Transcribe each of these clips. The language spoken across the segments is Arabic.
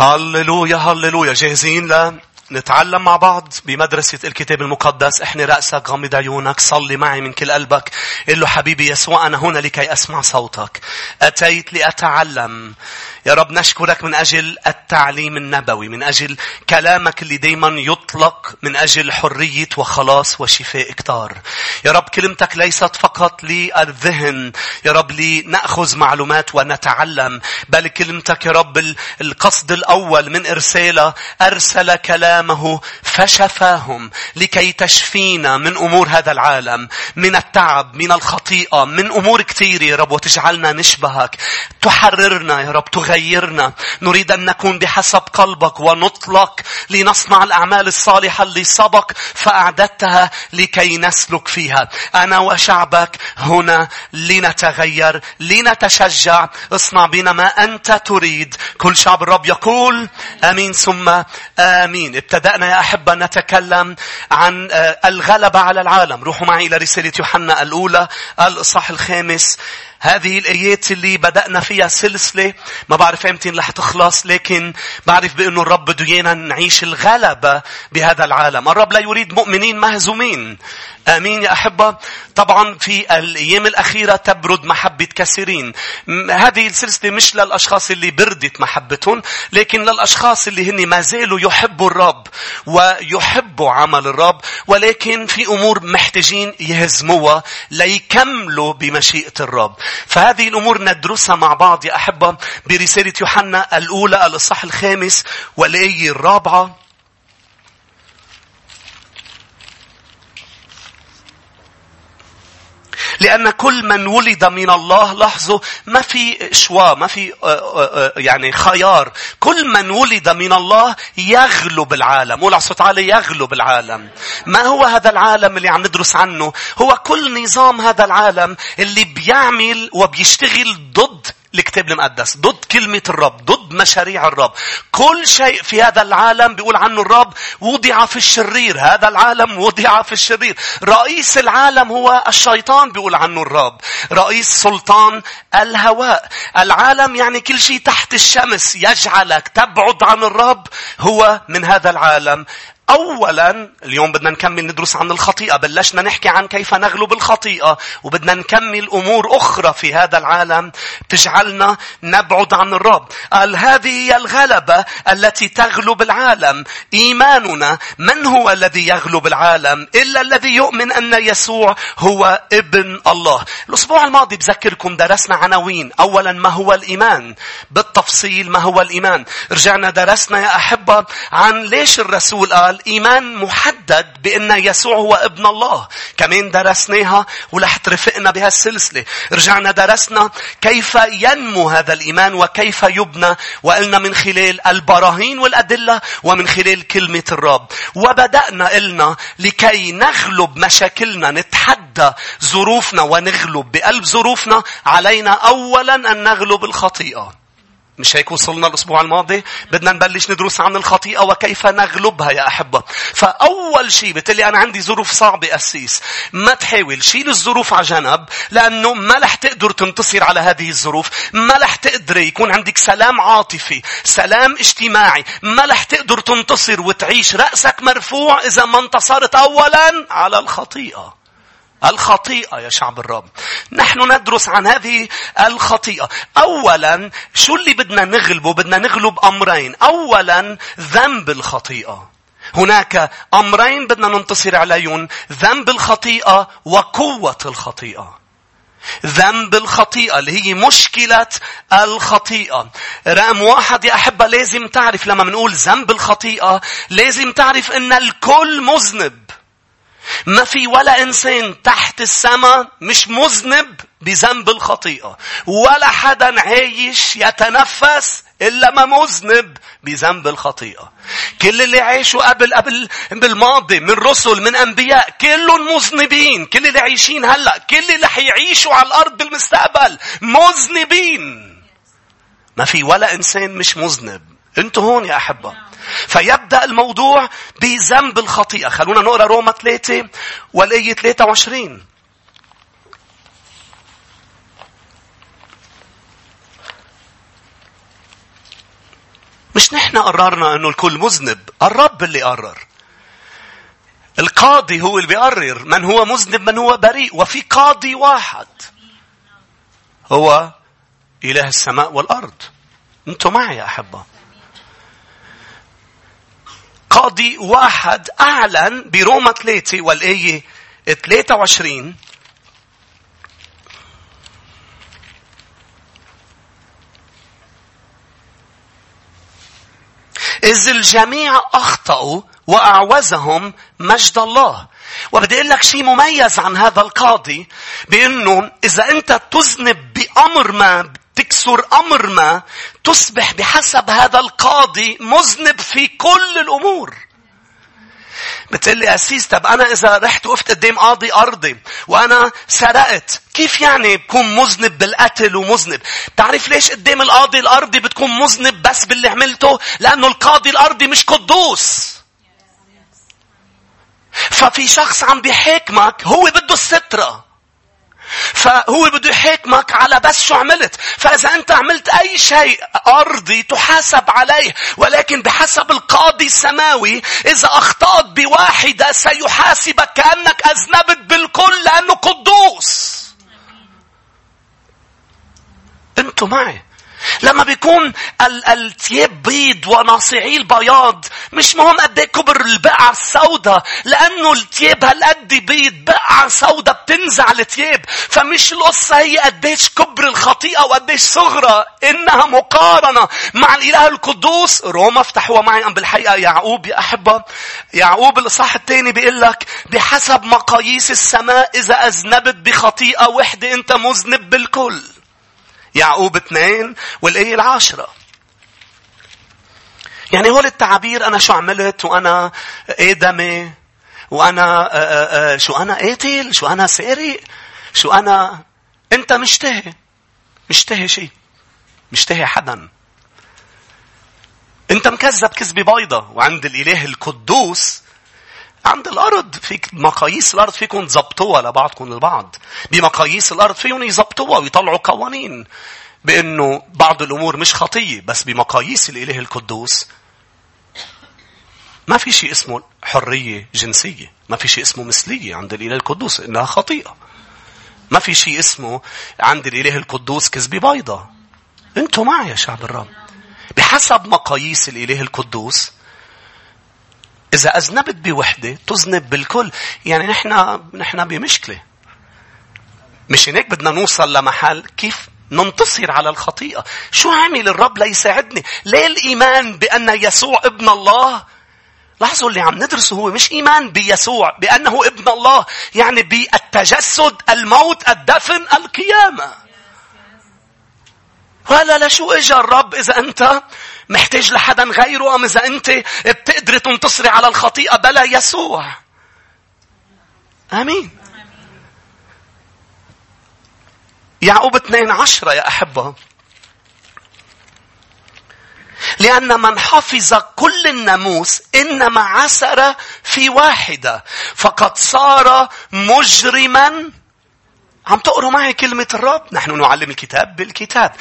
هللويا هللويا جاهزين لا نتعلم مع بعض بمدرسة الكتاب المقدس. احني رأسك غمض عيونك صلي معي من كل قلبك. قل له حبيبي يسوع أنا هنا لكي أسمع صوتك. أتيت لأتعلم. يا رب نشكرك من أجل التعليم النبوي من أجل كلامك اللي دايما يطلق من أجل حرية وخلاص وشفاء كتار يا رب كلمتك ليست فقط للذهن. يا رب لنأخذ معلومات ونتعلم بل كلمتك يا رب القصد الأول من إرسالها أرسل كلامه فشفاهم لكي تشفينا من أمور هذا العالم من التعب من الخطيئة من أمور كثيرة يا رب وتجعلنا نشبهك. تحررنا يا رب تغير تغيرنا. نريد أن نكون بحسب قلبك ونطلق لنصنع الأعمال الصالحة اللي سبق فأعددتها لكي نسلك فيها. أنا وشعبك هنا لنتغير لنتشجع. اصنع بنا ما أنت تريد. كل شعب الرب يقول أمين ثم آمين. ابتدأنا يا أحبة نتكلم عن آه، الغلبة على العالم. روحوا معي إلى رسالة يوحنا الأولى الإصحاح الخامس. هذه الآيات اللي بدأنا فيها سلسلة ما بعرف إمتى رح تخلص لكن بعرف بأنه الرب بده إيانا نعيش الغلبة بهذا العالم. الرب لا يريد مؤمنين مهزومين. آمين يا أحبة. طبعا في الأيام الأخيرة تبرد محبة كثيرين. هذه السلسلة مش للأشخاص اللي بردت محبتهم لكن للأشخاص اللي هن ما زالوا يحبوا الرب ويحبوا عمل الرب ولكن في أمور محتاجين يهزموها ليكملوا بمشيئة الرب. فهذه الأمور ندرسها مع بعض يا أحبة برسالة يوحنا الأولى الإصحاح الخامس والآية الرابعة. لأن كل من ولد من الله لاحظوا ما في شوا ما في آه، آه، آه، يعني خيار. كل من ولد من الله يغلب العالم. قول صوت عالي يغلب العالم. ما هو هذا العالم اللي عم ندرس عنه؟ هو كل نظام هذا العالم اللي بيعمل وبيشتغل ضد الكتاب المقدس ضد كلمة الرب ضد مشاريع الرب. كل شيء في هذا العالم بيقول عنه الرب وضع في الشرير. هذا العالم وضع في الشرير. رئيس العالم هو الشيطان بيقول عنه الرب. رئيس سلطان الهواء. العالم يعني كل شيء تحت الشمس. يجعلك تبعد عن الرب هو من هذا العالم. أولا اليوم بدنا نكمل ندرس عن الخطيئة. بلشنا نحكي عن كيف نغلب الخطيئة وبدنا نكمل أمور أخرى في هذا العالم تجعلنا نبعد عن الرب. قال هذه هي الغلبة التي تغلب العالم. إيماننا من هو الذي يغلب العالم؟ إلا الذي يؤمن أن يسوع هو ابن الله. الأسبوع الماضي بذكركم درسنا عناوين أولا ما هو الإيمان؟ بالتفصيل ما هو الإيمان؟ رجعنا درسنا يا أحبة عن ليش الرسول قال الإيمان محدد بأن يسوع هو ابن الله. كمان درسناها ولح ترفقنا بهالسلسلة. رجعنا درسنا كيف ينمو هذا الإيمان وكيف يبنى وقلنا من خلال البراهين والأدلة ومن خلال كلمة الرب. وبدأنا قلنا لكي نغلب مشاكلنا نتحدى ظروفنا ونغلب بقلب ظروفنا علينا أولا أن نغلب الخطيئة. مش هيك وصلنا الأسبوع الماضي؟ بدنا نبلش ندرس عن الخطيئة وكيف نغلبها يا أحبة. فأول شيء بتقلي أنا عندي ظروف صعبة أسيس. ما تحاول شيل الظروف على جنب لأنه ما رح تقدر تنتصر على هذه الظروف. ما رح تقدري يكون عندك سلام عاطفي. سلام اجتماعي. ما رح تقدر تنتصر وتعيش رأسك مرفوع إذا ما انتصرت أولا على الخطيئة. الخطيئة يا شعب الرب. نحن ندرس عن هذه الخطيئة. أولا شو اللي بدنا نغلبه؟ بدنا نغلب أمرين. أولا ذنب الخطيئة. هناك أمرين بدنا ننتصر عليهم. ذنب الخطيئة وقوة الخطيئة. ذنب الخطيئة اللي هي مشكلة الخطيئة. رقم واحد يا أحبة لازم تعرف لما بنقول ذنب الخطيئة لازم تعرف أن الكل مذنب. ما في ولا إنسان تحت السماء مش مذنب بذنب الخطيئة. ولا حدا عايش يتنفس إلا ما مذنب بذنب الخطيئة. كل اللي عاشوا قبل قبل بالماضي من رسل من أنبياء كلهم مذنبين. كل اللي عايشين هلأ كل اللي حيعيشوا على الأرض بالمستقبل مذنبين. ما في ولا إنسان مش مذنب. أنتوا هون يا أحبة. فيبدأ الموضوع بذنب الخطيئة. خلونا نقرأ روما 3 والآية 23. مش نحن قررنا إنه الكل مذنب الرب اللي قرر القاضي هو اللي بيقرر من هو مذنب من هو بريء وفي قاضي واحد هو إله السماء والأرض أنتم معي يا أحبة قاضي واحد أعلن بروما 3 والآية 23 إذ الجميع أخطأوا وأعوزهم مجد الله. وبدي أقول لك شيء مميز عن هذا القاضي بأنه إذا أنت تذنب بأمر ما تكسر أمر ما تصبح بحسب هذا القاضي مذنب في كل الأمور. بتقول لي أسيس طب أنا إذا رحت وقفت قدام قاضي أرضي وأنا سرقت كيف يعني بكون مذنب بالقتل ومذنب؟ بتعرف ليش قدام القاضي الأرضي بتكون مذنب بس باللي عملته؟ لأنه القاضي الأرضي مش قدوس. ففي شخص عم بيحاكمك هو بده السترة. فهو بده يحاكمك على بس شو عملت. فإذا أنت عملت أي شيء أرضي تحاسب عليه. ولكن بحسب القاضي السماوي إذا أخطأت بواحدة سيحاسبك كأنك أذنبت بالكل لأنه قدوس. أنتوا معي. لما بيكون الثياب بيض وناصعي البياض مش مهم قد كبر البقعة السوداء لأنه الثياب هالقد بيض بقعة سوداء بتنزع الثياب فمش القصة هي قديش كبر الخطيئة وقديش صغرى إنها مقارنة مع الإله القدوس. روما افتحوا معي أم بالحقيقة يعقوب يا أحبة. يعقوب الإصحاح الثاني بيقول لك بحسب مقاييس السماء إذا أذنبت بخطيئة وحدة أنت مذنب بالكل. يعقوب اثنين والآية العاشرة. يعني هول التعابير أنا شو عملت وأنا آدمي وأنا آآ آه، آه، آه، شو أنا قاتل شو أنا سارق شو أنا أنت مشتهي مشتهي شيء مشتهي حدا أنت مكذب كذبة بيضة وعند الإله القدوس عند الأرض فيك مقاييس الأرض فيكم تزبطوها لبعضكم البعض. بمقاييس الأرض فيهم يزبطوها ويطلعوا قوانين. بأنه بعض الأمور مش خطية بس بمقاييس الإله القدوس ما في شيء اسمه حرية جنسية. ما في شيء اسمه مثلية عند الإله القدوس إنها خطيئة. ما في شيء اسمه عند الإله القدوس كذبة بيضة. أنتوا معي يا شعب الرب. بحسب مقاييس الإله القدوس إذا أذنبت بوحدة تذنب بالكل. يعني نحن نحن بمشكلة. مش هيك بدنا نوصل لمحل كيف ننتصر على الخطيئة. شو عمل الرب ليساعدني؟ ليه الإيمان بأن يسوع ابن الله؟ لاحظوا اللي عم ندرسه هو مش إيمان بيسوع بأنه ابن الله. يعني بالتجسد الموت الدفن القيامة. ولا لشو اجى الرب إذا أنت محتاج لحدا غيره أم إذا أنت بتقدر تنتصري على الخطيئة بلا يسوع. آمين. يعقوب اثنين عشرة يا أحبة. لأن من حفظ كل الناموس إنما عسر في واحدة فقد صار مجرما عم تقروا معي كلمة الرب؟ نحن نعلم الكتاب بالكتاب.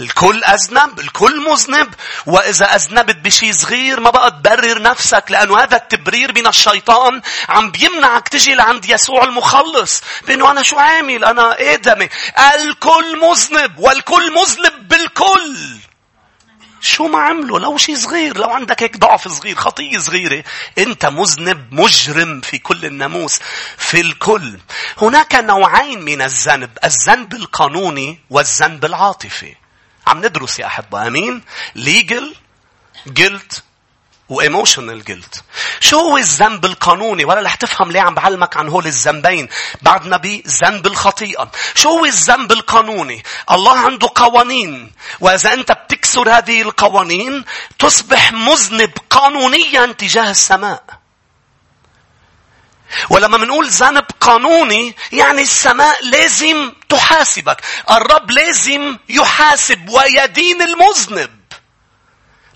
الكل أذنب الكل مذنب. وإذا أذنبت بشي صغير ما بقى تبرر نفسك لأنه هذا التبرير من الشيطان عم بيمنعك تجي لعند يسوع المخلص. بأنه أنا شو عامل؟ أنا آدمي. الكل مذنب والكل مذنب بالكل. شو ما عملوا لو شيء صغير لو عندك هيك ضعف صغير خطية صغيرة أنت مذنب مجرم في كل الناموس في الكل. هناك نوعين من الذنب الذنب القانوني والذنب العاطفي. عم ندرس يا أحبة أمين؟ legal guilt وايموشنال جلد. شو هو الذنب القانوني؟ ولا رح تفهم ليه عم بعلمك عن هول الذنبين. بعدنا بذنب الخطيئة. شو هو الذنب القانوني؟ الله عنده قوانين. وإذا أنت بتكسر هذه القوانين تصبح مذنب قانونيا تجاه السماء. ولما بنقول ذنب قانوني يعني السماء لازم تحاسبك. الرب لازم يحاسب ويدين المذنب.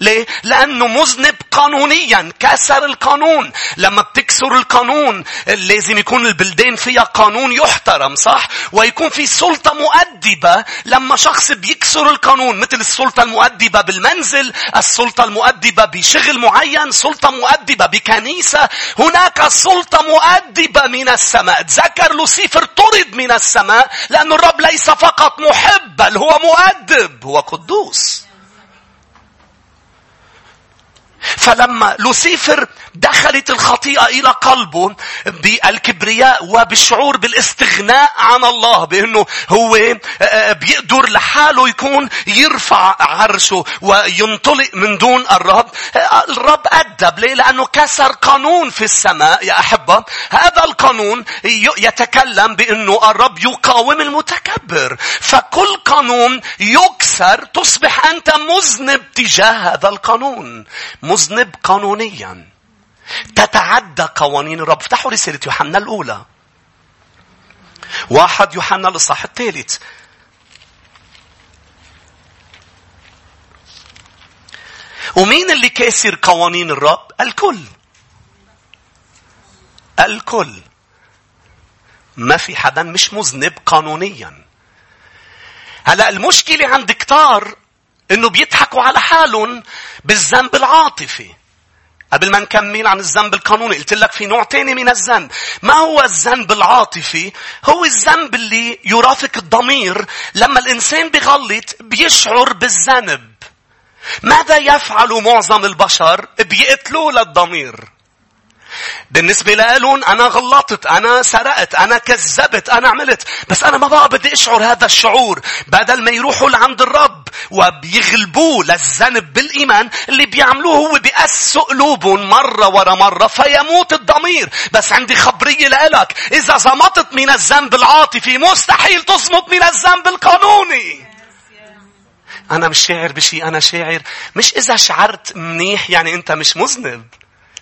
ليه؟ لأنه مذنب قانونيا كسر القانون. لما بتكسر القانون لازم يكون البلدان فيها قانون يحترم صح؟ ويكون في سلطة مؤدبة. لما شخص بيكسر القانون مثل السلطة المؤدبة بالمنزل السلطة المؤدبة بشغل معين سلطة مؤدبة بكنيسة. هناك سلطة مؤدبة من السماء. تذكر لوسيفر طرد من السماء لأن الرب ليس فقط محب بل هو مؤدب هو قدوس. فلما لوسيفر دخلت الخطيئة إلى قلبه بالكبرياء وبالشعور بالاستغناء عن الله بأنه هو آه، آه، بيقدر لحاله يكون يرفع عرشه وينطلق من دون الرب. آه، الرب أدب ليه؟ لأنه كسر قانون في السماء يا أحبة. هذا القانون يتكلم بأنه الرب يقاوم المتكبر. فكل قانون يكسر تصبح أنت مذنب تجاه هذا القانون. مذنب قانونيا تتعدى قوانين الرب افتحوا رسالة يوحنا الأولى واحد يوحنا الإصحاح الثالث ومين اللي كاسر قوانين الرب؟ الكل. الكل. ما في حدا مش مذنب قانونيا. هلا المشكلة عند كتار إنه بيضحكوا على حالهم بالذنب العاطفي. قبل ما نكمل عن الذنب القانوني قلت لك في نوع تاني من الذنب. ما هو الذنب العاطفي؟ هو الذنب اللي يرافق الضمير لما الإنسان بغلط بيشعر بالذنب. ماذا يفعل معظم البشر؟ بيقتلوا للضمير. بالنسبة لهم أنا غلطت أنا سرقت أنا كذبت أنا عملت. بس أنا ما بقى بدي أشعر هذا الشعور. بدل ما يروحوا لعند الرب وبيغلبوه للذنب بالإيمان اللي بيعملوه هو بيأسوا قلوبهم مرة ورا مرة فيموت الضمير. بس عندي خبرية لك إذا زمطت من الذنب العاطفي مستحيل تصمت من الذنب القانوني. أنا مش شاعر بشي أنا شاعر. مش إذا شعرت منيح يعني أنت مش مذنب.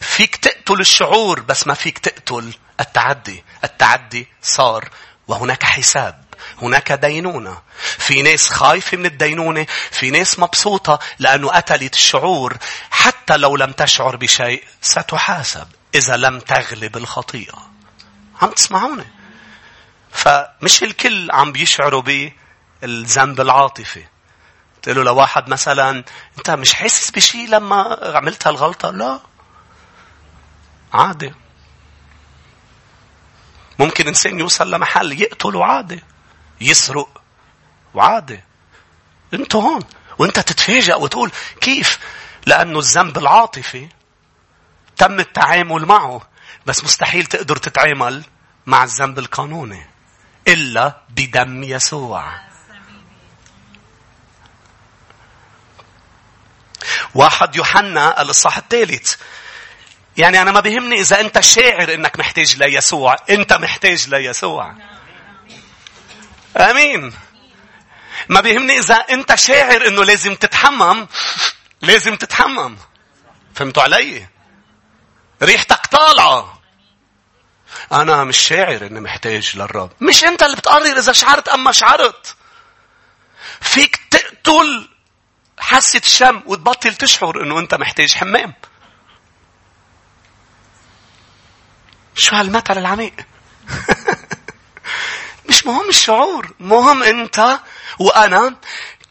فيك تقتل الشعور بس ما فيك تقتل التعدي. التعدي صار وهناك حساب هناك دينونة. في ناس خايفة من الدينونة في ناس مبسوطة لأنه قتلت الشعور. حتى لو لم تشعر بشيء ستحاسب إذا لم تغلب الخطيئة. عم تسمعوني فمش الكل عم بيشعروا بالذنب العاطفي. قلت له لواحد مثلا أنت مش حاسس بشيء لما عملت هالغلطة؟ لا. عادي. ممكن إنسان يوصل لمحل يقتل وعادي يسرق وعادي. انت هون وأنت تتفاجأ وتقول كيف؟ لأنه الذنب العاطفي تم التعامل معه بس مستحيل تقدر تتعامل مع الذنب القانوني إلا بدم يسوع. واحد يوحنا الإصحاح الثالث يعني أنا ما بيهمني إذا أنت شاعر إنك محتاج ليسوع. أنت محتاج ليسوع. آمين. ما بيهمني إذا أنت شاعر إنه لازم تتحمم. لازم تتحمم. فهمتوا علي؟ ريحتك طالعة. أنا مش شاعر إني محتاج للرب. مش أنت اللي بتقرر إذا شعرت أم ما شعرت. فيك تقتل حاسة الشم وتبطل تشعر إنه أنت محتاج حمام. شو هالمثل العميق؟ مش مهم الشعور مهم انت وانا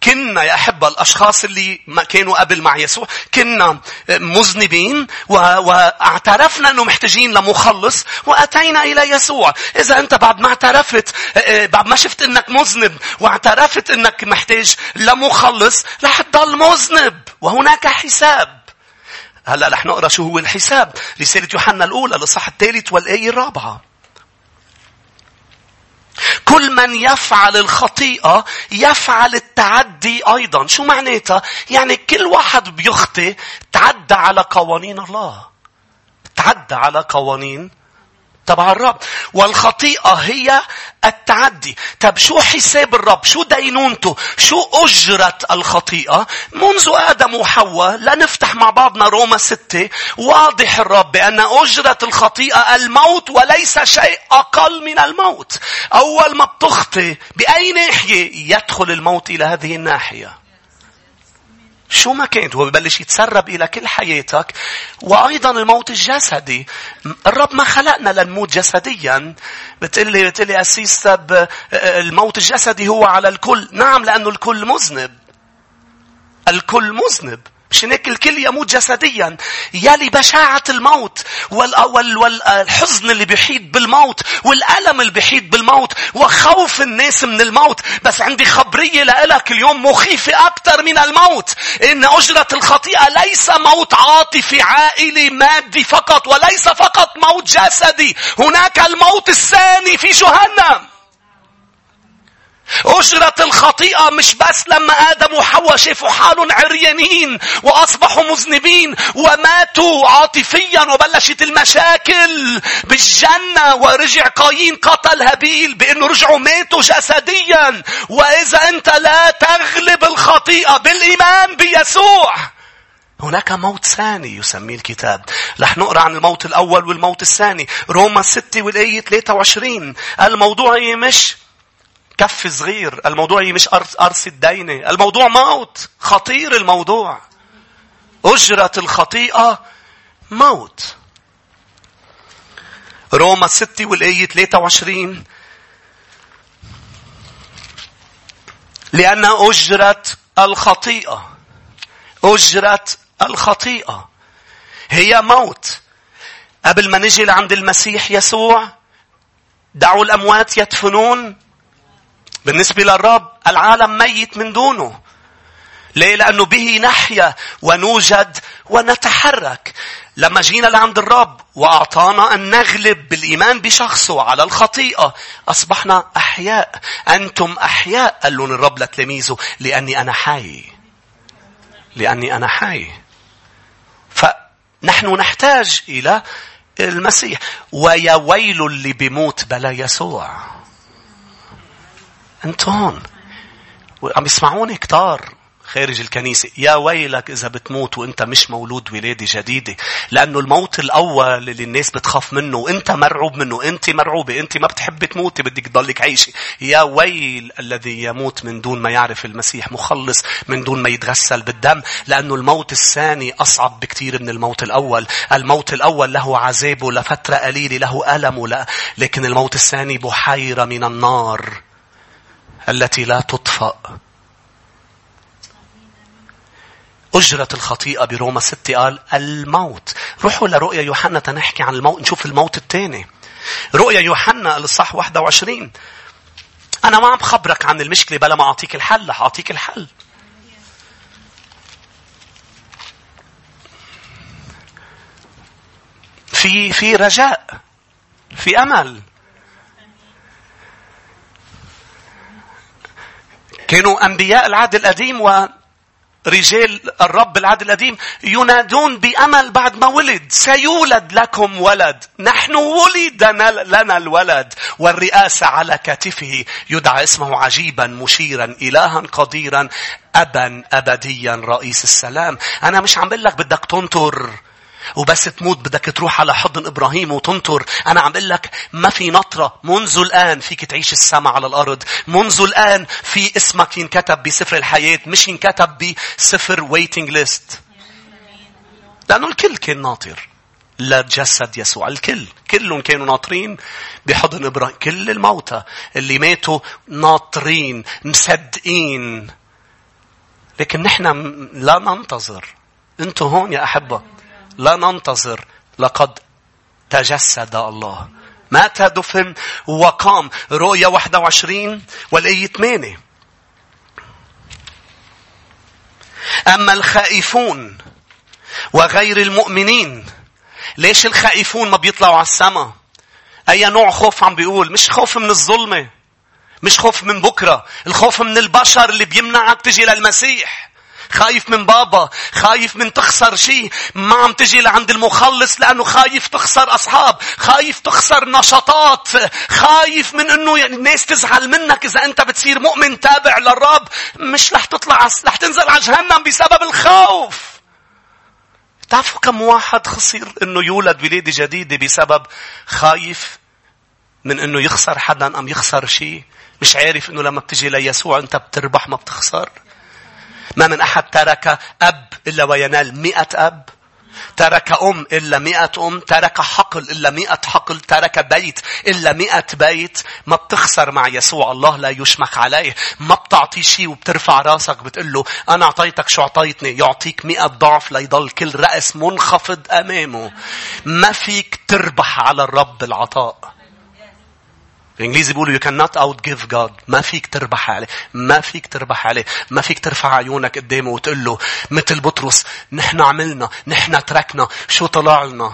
كنا يا أحبة الأشخاص اللي ما كانوا قبل مع يسوع كنا مذنبين واعترفنا أنه محتاجين لمخلص وأتينا إلى يسوع. إذا أنت بعد ما اعترفت بعد ما شفت أنك مذنب واعترفت أنك محتاج لمخلص رح تضل مذنب وهناك حساب. هلا رح نقرأ شو هو الحساب. رسالة يوحنا الأولى للصح الثالث والآية الرابعة. كل من يفعل الخطيئة يفعل التعدي أيضا. شو معناتها؟ يعني كل واحد بيخطي تعدى على قوانين الله. تعدى على قوانين تبع الرب. والخطيئة هي التعدي. طب شو حساب الرب؟ شو دينونته؟ شو أجرة الخطيئة؟ منذ آدم وحواء لنفتح مع بعضنا روما ستة واضح الرب بأن أجرة الخطيئة الموت وليس شيء أقل من الموت. أول ما بتخطي بأي ناحية يدخل الموت إلى هذه الناحية؟ شو ما كانت هو ببلش يتسرب إلى كل حياتك وأيضا الموت الجسدي. الرب ما خلقنا لنموت جسديا. بتقلي بتقلي أسيس الموت الجسدي هو على الكل. نعم لأنه الكل مذنب. الكل مذنب. هيك الكل يموت جسديا. يلي بشاعة الموت والحزن اللي بيحيط بالموت والألم اللي بيحيط بالموت وخوف الناس من الموت. بس عندي خبرية لك اليوم مخيفة أكثر من الموت. إن أجرة الخطيئة ليس موت عاطفي عائلي مادي فقط وليس فقط موت جسدي. هناك الموت الثاني في جهنم. أجرة الخطيئة مش بس لما آدم وحواء شافوا حالهم عريانين وأصبحوا مذنبين وماتوا عاطفيا وبلشت المشاكل بالجنة ورجع قايين قتل هابيل بأنه رجعوا ماتوا جسديا وإذا أنت لا تغلب الخطيئة بالإيمان بيسوع هناك موت ثاني يسميه الكتاب. رح نقرأ عن الموت الأول والموت الثاني. روما 6 والآية 23. الموضوع مش كف صغير الموضوع مش قرص الدينة الموضوع موت خطير الموضوع. أجرة الخطيئة موت. روما 6 والآية 23 لأن أجرة الخطيئة أجرة الخطيئة هي موت. قبل ما نجي لعند المسيح يسوع دعوا الأموات يدفنون. بالنسبة للرب العالم ميت من دونه. ليه؟ لأنه به نحيا ونوجد ونتحرك. لما جينا لعند الرب وأعطانا أن نغلب بالإيمان بشخصه على الخطيئة أصبحنا أحياء. أنتم أحياء قال لهم الرب لتلاميذه لأني أنا حي. لأني أنا حي. فنحن نحتاج إلى المسيح. ويا ويل اللي بيموت بلا يسوع. انت هون وعم يسمعوني كتار خارج الكنيسة. يا ويلك إذا بتموت وإنت مش مولود ولادة جديدة. لأنه الموت الأول اللي الناس بتخاف منه وإنت مرعوب منه أنت مرعوبة أنت ما بتحبي تموتي بدك تضلك عايشة. يا ويل الذي يموت من دون ما يعرف المسيح مخلص من دون ما يتغسل بالدم. لأنه الموت الثاني أصعب بكثير من الموت الأول. الموت الأول له عذابه لفترة قليلة له ألم لكن الموت الثاني بحيرة من النار. التي لا تطفأ أجرة الخطيئة بروما ستة قال الموت. روحوا لرؤيا يوحنا تنحكي عن الموت نشوف الموت الثاني. رؤيا يوحنا الصح 21 أنا ما عم بخبرك عن المشكلة بلا ما أعطيك الحل رح أعطيك الحل. في في رجاء في أمل كانوا أنبياء العهد القديم ورجال الرب العهد القديم ينادون بأمل بعد ما ولد. سيولد لكم ولد. نحن ولد لنا الولد. والرئاسة على كتفه. يدعى اسمه عجيبا مشيرا إلها قديرا أبا أبديا رئيس السلام. أنا مش عم بقول لك بدك تنطر. وبس تموت بدك تروح على حضن إبراهيم وتنطر. أنا عم بقول لك ما في نطرة. منذ الآن فيك تعيش السماء على الأرض. منذ الآن في اسمك ينكتب بسفر الحياة مش ينكتب بسفر ويتنج ليست. لأنه الكل كان ناطر. لجسد يسوع الكل كلهم كانوا ناطرين بحضن إبراهيم كل الموتى اللي ماتوا ناطرين مصدقين لكن نحن لا ننتظر أنتوا هون يا أحبة لا ننتظر لقد تجسد الله. مات دفن وقام. رؤيا 21 والآية 8 أما الخائفون وغير المؤمنين ليش الخائفون ما بيطلعوا على السماء أي نوع خوف عم بيقول؟ مش خوف من الظلمة مش خوف من بكرة الخوف من البشر اللي بيمنعك تجي للمسيح. خايف من بابا خايف من تخسر شيء. ما عم تجي لعند المخلص لأنه خايف تخسر أصحاب خايف تخسر نشاطات. خايف من أنه يعني الناس تزعل منك إذا أنت بتصير مؤمن تابع للرب. مش رح تطلع رح تنزل على جهنم بسبب الخوف. تعرفوا كم واحد خسر إنه يولد ولادة جديدة بسبب خايف من إنه يخسر حدا أم يخسر شيء؟ مش عارف إنه لما بتجي ليسوع أنت بتربح ما بتخسر. ما من أحد ترك أب إلا وينال مئة أب. ترك أم إلا مئة أم. ترك حقل إلا مئة حقل. ترك بيت إلا مئة بيت. ما بتخسر مع يسوع. الله لا يشمخ عليه. ما بتعطي شيء وبترفع راسك بتقول له أنا أعطيتك شو أعطيتني. يعطيك مئة ضعف ليضل كل رأس منخفض أمامه. ما فيك تربح على الرب العطاء. الإنجليزي بيقولوا you cannot outgive God. ما فيك تربح عليه. ما فيك تربح عليه. ما فيك ترفع عيونك قدامه وتقول له مثل بطرس نحن عملنا نحن تركنا. شو طلع لنا؟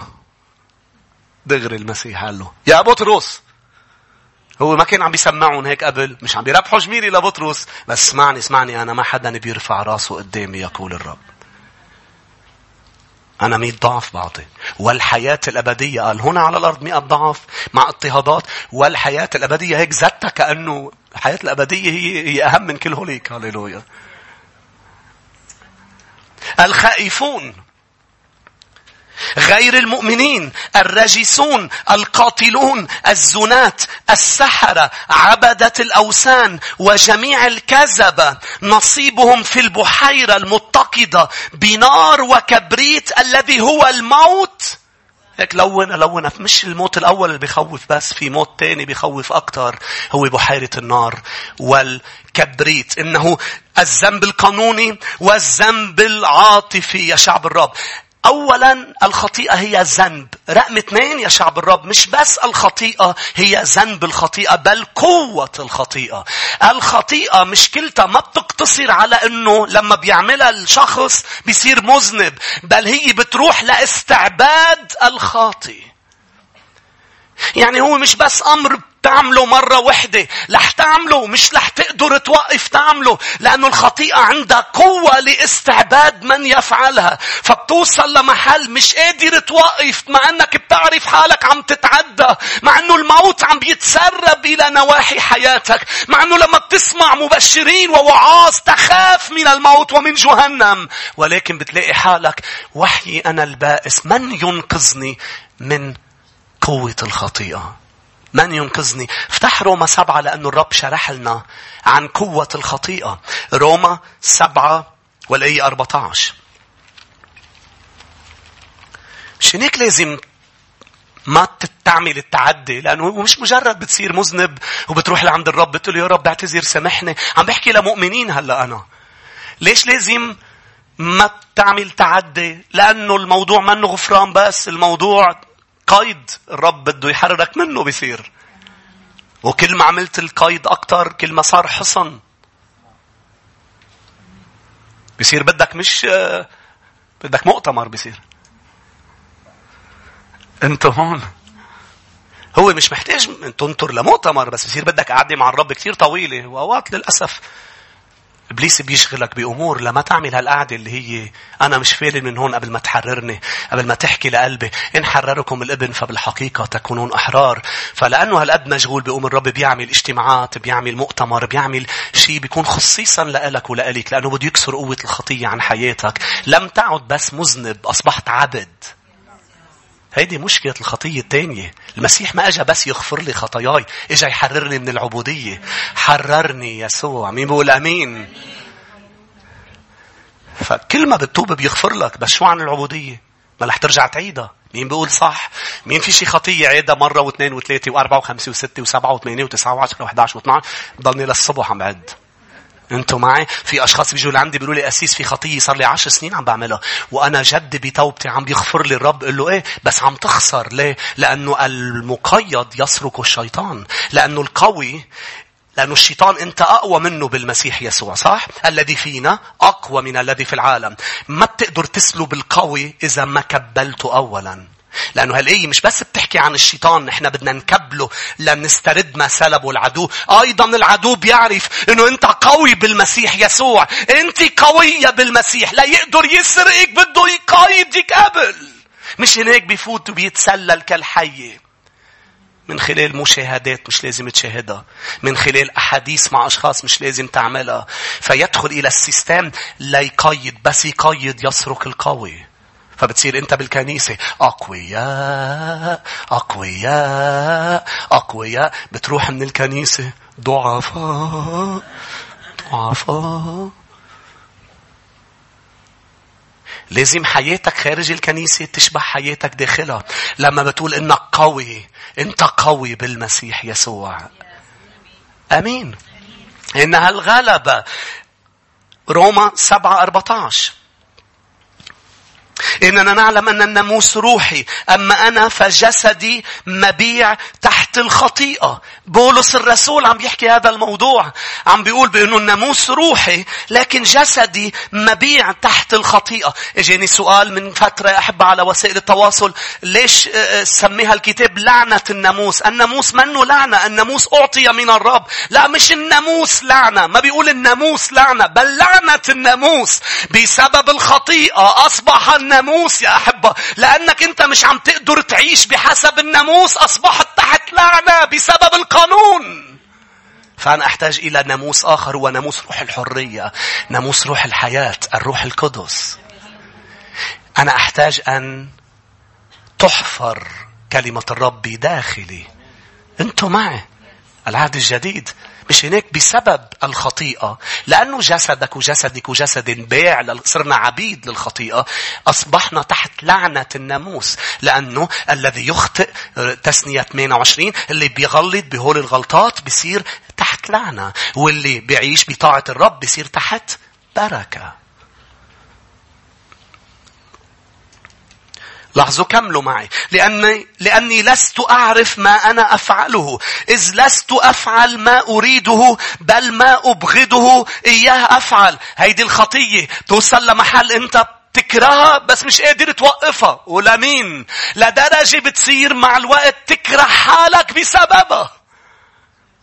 دغري المسيح قال له يا بطرس. هو ما كان عم بيسمعهم هيك قبل مش عم بيربحوا جميلي لبطرس. بس اسمعني اسمعني أنا ما حدا بيرفع راسه قدامي يقول الرب. أنا مئة ضعف بعطي والحياة الأبدية قال هنا على الأرض مئة ضعف مع اضطهادات. والحياة الأبدية هيك ذاتها كأنه الحياة الأبدية هي, هي أهم من كل هوليك. هاليلويا الخائفون. غير المؤمنين الرجسون القاتلون الزنات السحرة عبدة الأوثان وجميع الكذبة نصيبهم في البحيرة المتقدة بنار وكبريت الذي هو الموت. هيك لونة لونة. مش الموت الأول اللي بيخوف بس في موت تاني بيخوف أكتر. هو بحيرة النار والكبريت. إنه الذنب القانوني والذنب العاطفي يا شعب الرب. أولا الخطيئة هي ذنب. رقم اثنين يا شعب الرب مش بس الخطيئة هي ذنب الخطيئة بل قوة الخطيئة. الخطيئة مشكلتها ما بتقتصر على إنه لما بيعملها الشخص بيصير مذنب بل هي بتروح لاستعباد الخاطئ. يعني هو مش بس أمر تعمله مرة واحدة. رح تعمله مش رح تقدر توقف تعمله. لأنه الخطيئة عندها قوة لاستعباد من يفعلها. فبتوصل لمحل مش قادر توقف مع أنك بتعرف حالك عم تتعدى. مع أنه الموت عم بيتسرب إلى نواحي حياتك. مع أنه لما بتسمع مبشرين ووعاظ تخاف من الموت ومن جهنم. ولكن بتلاقي حالك وحي أنا البائس من ينقذني من قوة الخطيئة من ينقذني؟ افتح روما سبعة لأنه الرب شرح لنا عن قوة الخطيئة. روما سبعة والآية 14 مشان هيك لازم ما تعمل التعدي لأنه مش مجرد بتصير مذنب وبتروح لعند الرب بتقول يا رب اعتذر سامحني. عم بحكي لمؤمنين هلأ أنا. ليش لازم ما تعمل تعدي؟ لأنه الموضوع منه غفران بس الموضوع قيد الرب بده يحررك منه بيصير. وكل ما عملت القيد أكتر كل ما صار حصن. بيصير بدك مش بدك مؤتمر بيصير. انت هون. هو مش محتاج تنطر لمؤتمر بس بصير بدك قعدة مع الرب كثير طويلة وأوقات للأسف إبليس بيشغلك بأمور لما تعمل هالقعدة اللي هي أنا مش فالن من هون قبل ما تحررني قبل ما تحكي لقلبي إن حرركم الإبن فبالحقيقة تكونون أحرار. فلأنه هالقد مشغول بأم الرب بيعمل اجتماعات بيعمل مؤتمر بيعمل شيء بيكون خصيصا لإلك ولإلك لأنه بده يكسر قوة الخطية عن حياتك. لم تعد بس مذنب أصبحت عبد. هيدي مشكلة الخطية الثانية. المسيح ما اجى بس يغفر لي خطاياي، اجى يحررني من العبودية. حررني يسوع. مين بيقول آمين؟ فكل ما بتتوب بيغفر لك، بس شو عن العبودية؟ ما رح ترجع تعيدها. مين بيقول صح؟ مين في شي خطية عيدها مرة واثنين وثلاثة وأربعة وخمسة وستة وسبعة وثمانية وتسعة وعشرة وأحد عشر واثنى ضلني للصبح عم بعد. أنتوا معي في أشخاص بيجوا لعندي بيقولوا لي أسيس في خطيه صار لي عشر سنين عم بعملها وأنا جد بتوبتي عم بيغفر لي الرب قل له إيه بس عم تخسر ليه لأنه المقيد يسرق الشيطان لأنه القوي لأنه الشيطان أنت أقوى منه بالمسيح يسوع صح؟ الذي فينا أقوى من الذي في العالم. ما بتقدر تسلب القوي إذا ما كبلته أولا. لأنه هالآية مش بس بتحكي عن الشيطان نحن بدنا نكبله لنسترد ما سلبه العدو. أيضا العدو بيعرف أنه أنت قوي بالمسيح يسوع. أنت قوية بالمسيح. لا يقدر يسرقك بده يقايدك قبل. مش هناك بيفوت وبيتسلل كالحية. من خلال مشاهدات مش لازم تشاهدها. من خلال أحاديث مع أشخاص مش لازم تعملها. فيدخل إلى السيستم ليقيد. بس يقيد يسرق القوي. فبتصير انت بالكنيسة أقوياء أقوياء أقوياء بتروح من الكنيسة ضعفاء ضعفاء لازم حياتك خارج الكنيسة تشبه حياتك داخلها. لما بتقول إنك قوي، إنت قوي بالمسيح يسوع. آمين. انها الغلبة. روما 7 14 إننا نعلم أن الناموس روحي أما أنا فجسدي مبيع تحت الخطيئة. بولس الرسول عم بيحكي هذا الموضوع عم بيقول بأنه الناموس روحي لكن جسدي مبيع تحت الخطيئة. إجاني سؤال من فترة أحب على وسائل التواصل ليش آه، آه، سميها الكتاب لعنة الناموس؟ الناموس منه لعنة الناموس أعطي من الرب. لا مش الناموس لعنة ما بيقول الناموس لعنة بل لعنة الناموس. بسبب الخطيئة أصبح الناموس يا أحبة. لأنك أنت مش عم تقدر تعيش بحسب الناموس. أصبحت تحت لعنة بسبب القانون. فأنا أحتاج إلى ناموس آخر هو ناموس روح الحرية ناموس روح الحياة الروح القدس. أنا أحتاج أن تحفر كلمة الرب داخلي. أنتم معي العهد الجديد. مش هناك بسبب الخطيئة. لأنه جسدك وجسدك وجسد باع صرنا عبيد للخطيئة. أصبحنا تحت لعنة الناموس. لأنه الذي يخطئ تسنية 28 اللي بيغلط بهول الغلطات بيصير تحت لعنة. واللي بيعيش بطاعة الرب بيصير تحت بركة. لاحظوا كملوا معي. لأني, لأني لست أعرف ما أنا أفعله. إذ لست أفعل ما أريده بل ما أبغضه إياه أفعل. هيدي الخطية. توصل لمحل أنت تكرهها بس مش قادر توقفها. ولا مين لدرجة بتصير مع الوقت تكره حالك بسببها.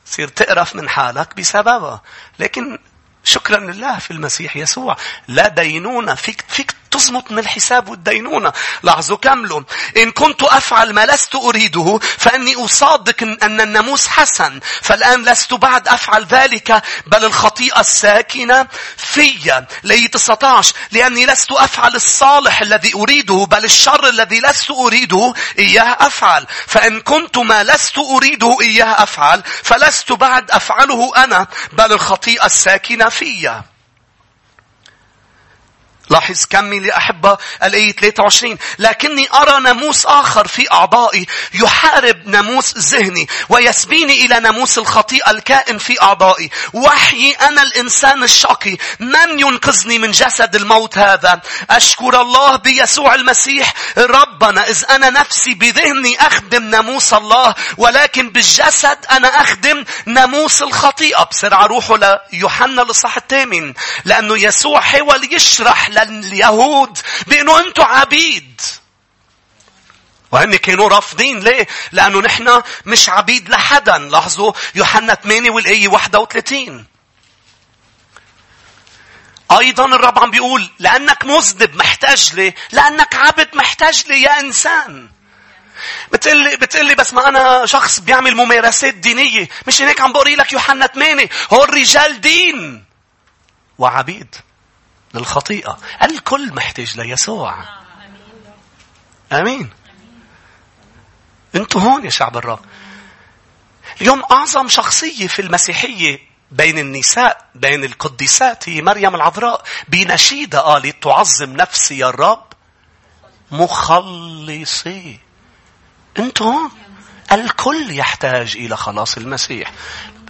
تصير تقرف من حالك بسببها. لكن شكرا لله في المسيح يسوع. لا دينونة فيك, فيك تصمت من الحساب والدينونة لاحظوا كملوا إن كنت أفعل ما لست أريده فإني أصادق أن الناموس حسن. فالآن لست بعد أفعل ذلك بل الخطيئة الساكنة في لي 19 لأني لست أفعل الصالح الذي أريده بل الشر الذي لست أريده إياه أفعل. فإن كنت ما لست أريده إياه أفعل. فلست بعد أفعله أنا بل الخطيئة الساكنة في لاحظ كمي لأحبة الآية 23 لكني أرى ناموس آخر في أعضائي يحارب ناموس ذهني ويسبيني إلى ناموس الخطيئة الكائن في أعضائي. وحي أنا الإنسان الشقي. من ينقذني من جسد الموت هذا؟ أشكر الله بيسوع المسيح. ربنا إذ أنا نفسي بذهني أخدم ناموس الله ولكن بالجسد أنا أخدم ناموس الخطيئة. بسرعة روحوا ليوحنا الإصحاح الثامن. لأنه يسوع حاول يشرح لليهود بأنه أنتم عبيد. وهن كانوا رافضين ليه؟ لأنه نحن مش عبيد لحدا. لاحظوا يوحنا 8 والآية 31. أيضا الرب عم بيقول لأنك مذنب محتاج لي لأنك عبد محتاج لي يا إنسان. بتقلي بتقلي بس ما أنا شخص بيعمل ممارسات دينية. مش هيك عم بقري لك يوحنا 8 هو الرجال دين وعبيد. للخطيئة. الكل محتاج ليسوع. آمين. أنتوا هون يا شعب الرب. اليوم أعظم شخصية في المسيحية بين النساء بين القديسات هي مريم العذراء. بنشيدة قالت تعظم نفسي يا الرب مخلصي. أنتوا هون. الكل يحتاج إلى خلاص المسيح.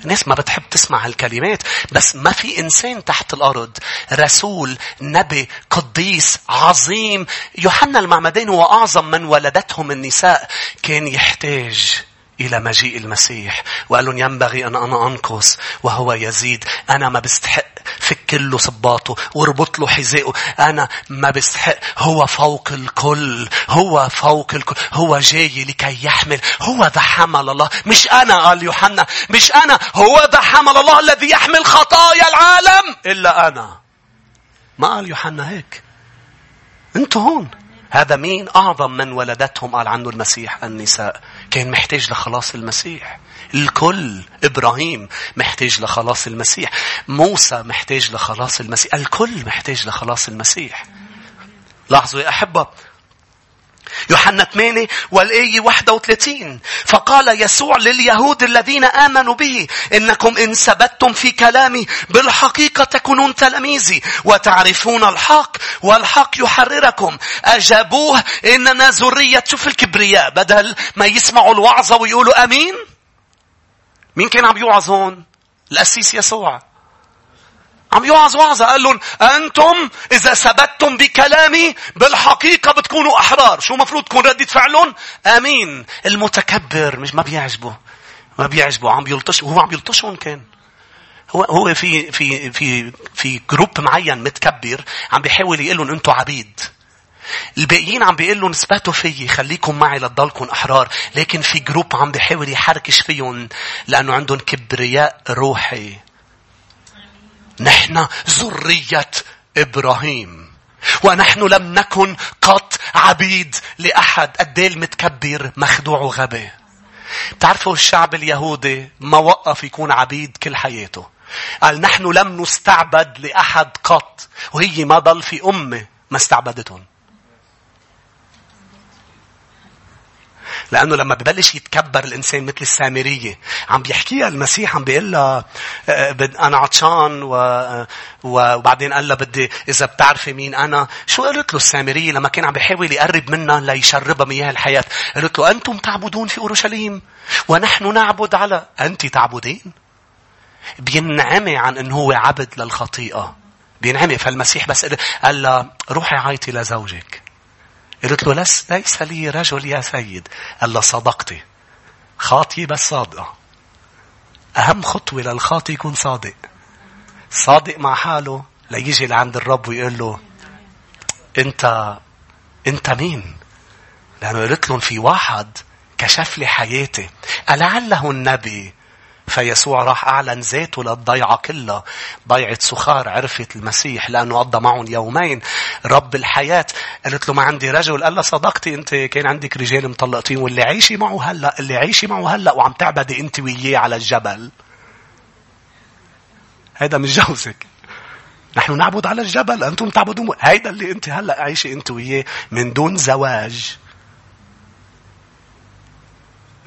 الناس ما بتحب تسمع هالكلمات بس ما في إنسان تحت الأرض رسول نبي قديس عظيم يوحنا المعمدان هو أعظم من ولدتهم النساء كان يحتاج إلى مجيء المسيح. وقال لهم ينبغي أن أنا أنقص وهو يزيد. أنا ما بستحق فك له صباطه واربط له حذائه. أنا ما بستحق. هو فوق الكل. هو فوق الكل. هو جاي لكي يحمل. هو ذا حمل الله. مش أنا قال يوحنا. مش أنا. هو ذا حمل الله الذي يحمل خطايا العالم. إلا أنا. ما قال يوحنا هيك. أنتوا هون. هذا مين أعظم من ولدتهم؟ قال عنه المسيح النساء. كان محتاج لخلاص المسيح. الكل إبراهيم محتاج لخلاص المسيح. موسى محتاج لخلاص المسيح. الكل محتاج لخلاص المسيح. لاحظوا يا أحبة يوحنا 8 والآية 31 فقال يسوع لليهود الذين آمنوا به إنكم إن ثبتتم في كلامي بالحقيقة تكونون تلاميذي وتعرفون الحق والحق يحرركم أجابوه إننا ذرية شوف الكبرياء بدل ما يسمعوا الوعظة ويقولوا أمين مين كان عم يوعظ هون؟ الأسيس يسوع. عم يوعظ وعظة قال لهم أنتم إذا ثبتتم بكلامي بالحقيقة بتكونوا أحرار. شو مفروض تكون ردة فعلهم؟ آمين. المتكبر مش ما بيعجبه. ما بيعجبه عم يلطش وهو عم يلطشهم كان. هو هو في في في في group معين متكبر عم بيحاول يقول لهم أنتم عبيد. الباقيين عم بيقول لهم اثبتوا فيي خليكم معي لتضلكم أحرار لكن في group عم بيحاول يحركش فيهم لأنه عندهم كبرياء روحي نحن ذرية إبراهيم. ونحن لم نكن قط عبيد لأحد. قد المتكبر مخدوع وغبي؟ بتعرفوا الشعب اليهودي ما وقف يكون عبيد كل حياته؟ قال نحن لم نستعبد لأحد قط. وهي ما ضل في أمة ما استعبدتهم. لأنه لما ببلش يتكبر الإنسان مثل السامرية عم بيحكيها المسيح عم بيقول لها آه، أنا عطشان و... وبعدين قال لها بدي إذا بتعرفي مين أنا. شو قالت له السامرية لما كان عم بيحاول يقرب منها ليشربها مياه الحياة؟ قالت له أنتم تعبدون في أورشليم ونحن نعبد على أنت تعبدين؟ بينعمي عن أنه هو عبد للخطيئة. بينعمي. فالمسيح بس قال لها روحي عيطي لزوجك. قلت له لس ليس لي رجل يا سيد له صدقتي خاطي بس صادقة أهم خطوة للخاطي يكون صادق. صادق مع حاله ليجي لعند الرب ويقول له أنت أنت مين؟ لأنه قلت لهم في واحد كشف لي حياتي. ألعله النبي فيسوع راح أعلن ذاته للضيعة كلها. ضيعة سخار عرفت المسيح لأنه قضى معهم يومين. رب الحياة. قالت له ما عندي رجل. قال لها صدقتي أنت كان عندك رجال مطلقتين واللي عايشي معه هلأ اللي عايشي معه هلأ وعم تعبدي أنت وياه على الجبل. هيدا مش جوزك. نحن نعبد على الجبل. أنتم تعبدون. هيدا اللي أنت هلأ عايشة أنت وياه من دون زواج.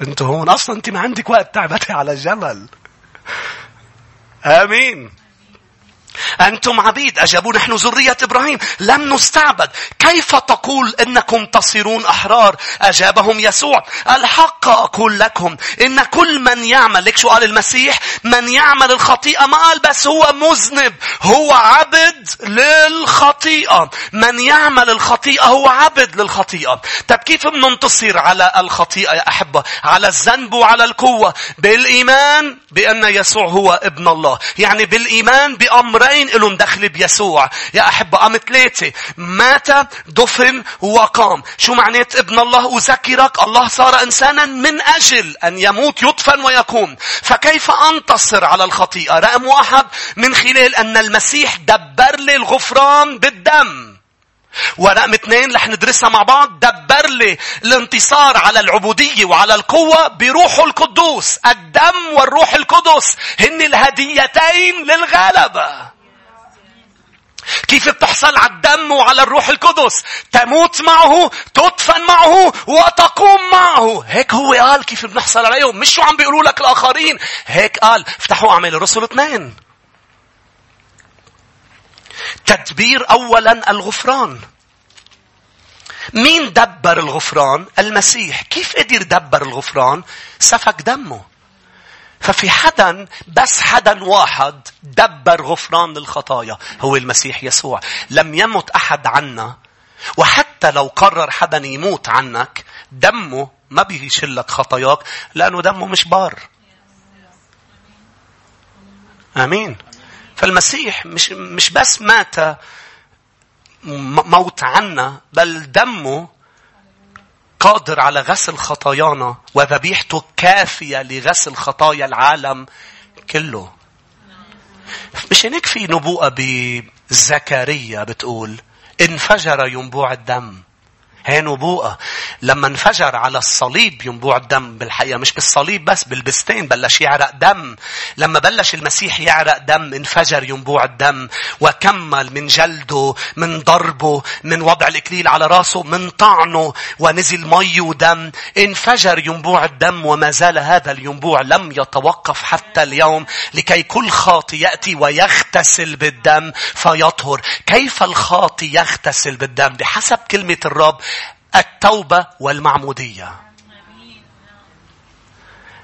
انت هون. أصلا أنت ما عندك وقت تعبتي على الجبل آمين. أنتم عبيد أجابوا نحن ذرية إبراهيم. لم نستعبد. كيف تقول إنكم تصيرون أحرار؟ أجابهم يسوع. الحق أقول لكم إن كل من يعمل لك شو قال المسيح من يعمل الخطيئة ما قال بس هو مذنب هو عبد للخطيئة. من يعمل الخطيئة هو عبد للخطيئة. طب كيف بننتصر على الخطيئة يا أحبة؟ على الذنب وعلى القوة. بالإيمان بأن يسوع هو ابن الله. يعني بالإيمان بأمر أمرين لهم دخل بيسوع. يا أحبة أم ثلاثة. مات دفن وقام. شو معنات ابن الله أذكرك الله صار إنسانا من أجل أن يموت يدفن ويقوم. فكيف أنتصر على الخطيئة؟ رقم واحد من خلال أن المسيح دبر لي الغفران بالدم. ورقم اثنين رح ندرسها مع بعض. دبر لي الانتصار على العبودية وعلى القوة بروحه القدوس. الدم والروح القدس. هن الهديتين للغلبة كيف بتحصل على الدم وعلى الروح القدس؟ تموت معه تدفن معه وتقوم معه. هيك هو قال كيف بنحصل عليهم. مش شو عم بيقولوا لك الآخرين. هيك قال. افتحوا أعمال الرسل اثنين. تدبير أولا الغفران مين دبر الغفران؟ المسيح. كيف قدر دبر الغفران؟ سفك دمه. ففي حدا بس حدا واحد دبر غفران للخطايا هو المسيح يسوع لم يمت أحد عنا وحتى لو قرر حدا يموت عنك دمه ما بيشلك خطاياك لأنه دمه مش بار آمين فالمسيح مش, مش بس مات موت عنا بل دمه قادر على غسل خطايانا وذبيحته كافية لغسل خطايا العالم كله. مش هيك في نبوءة بزكريا بتقول انفجر ينبوع الدم. هي نبوءة لما انفجر على الصليب ينبوع الدم بالحقيقة مش بالصليب بس بالبستين بلش يعرق دم. لما بلش المسيح يعرق دم انفجر ينبوع الدم. وكمل من جلده من ضربه من وضع الإكليل على راسه من طعنه ونزل مي ودم. انفجر ينبوع الدم وما زال هذا الينبوع لم يتوقف حتى اليوم. لكي كل خاطي يأتي ويغتسل بالدم فيطهر. كيف الخاطي يغتسل بالدم؟ بحسب كلمة الرب التوبة والمعمودية.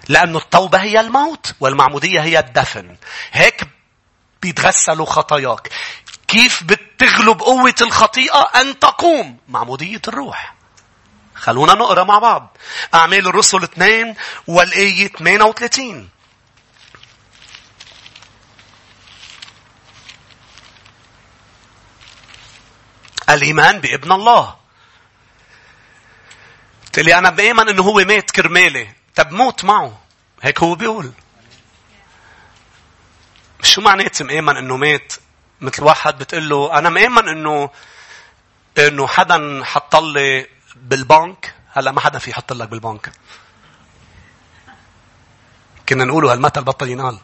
لأن التوبة هي الموت والمعمودية هي الدفن. هيك بيتغسلوا خطاياك. كيف بتغلب قوة الخطيئة أن تقوم؟ معمودية الروح. خلونا نقرأ مع بعض. أعمال الرسل 2 والآية 38. الإيمان بابن الله. قلت لي أنا بآمن إنه هو مات كرمالي. طب موت معه. هيك هو بيقول. شو معناته مآمن إنه مات؟ مثل واحد بتقول له أنا مآمن إنه إنه حدا حط لي بالبنك هلأ ما حدا في يحط لك بالبنك. كنا نقوله هالمثل بطل ينال.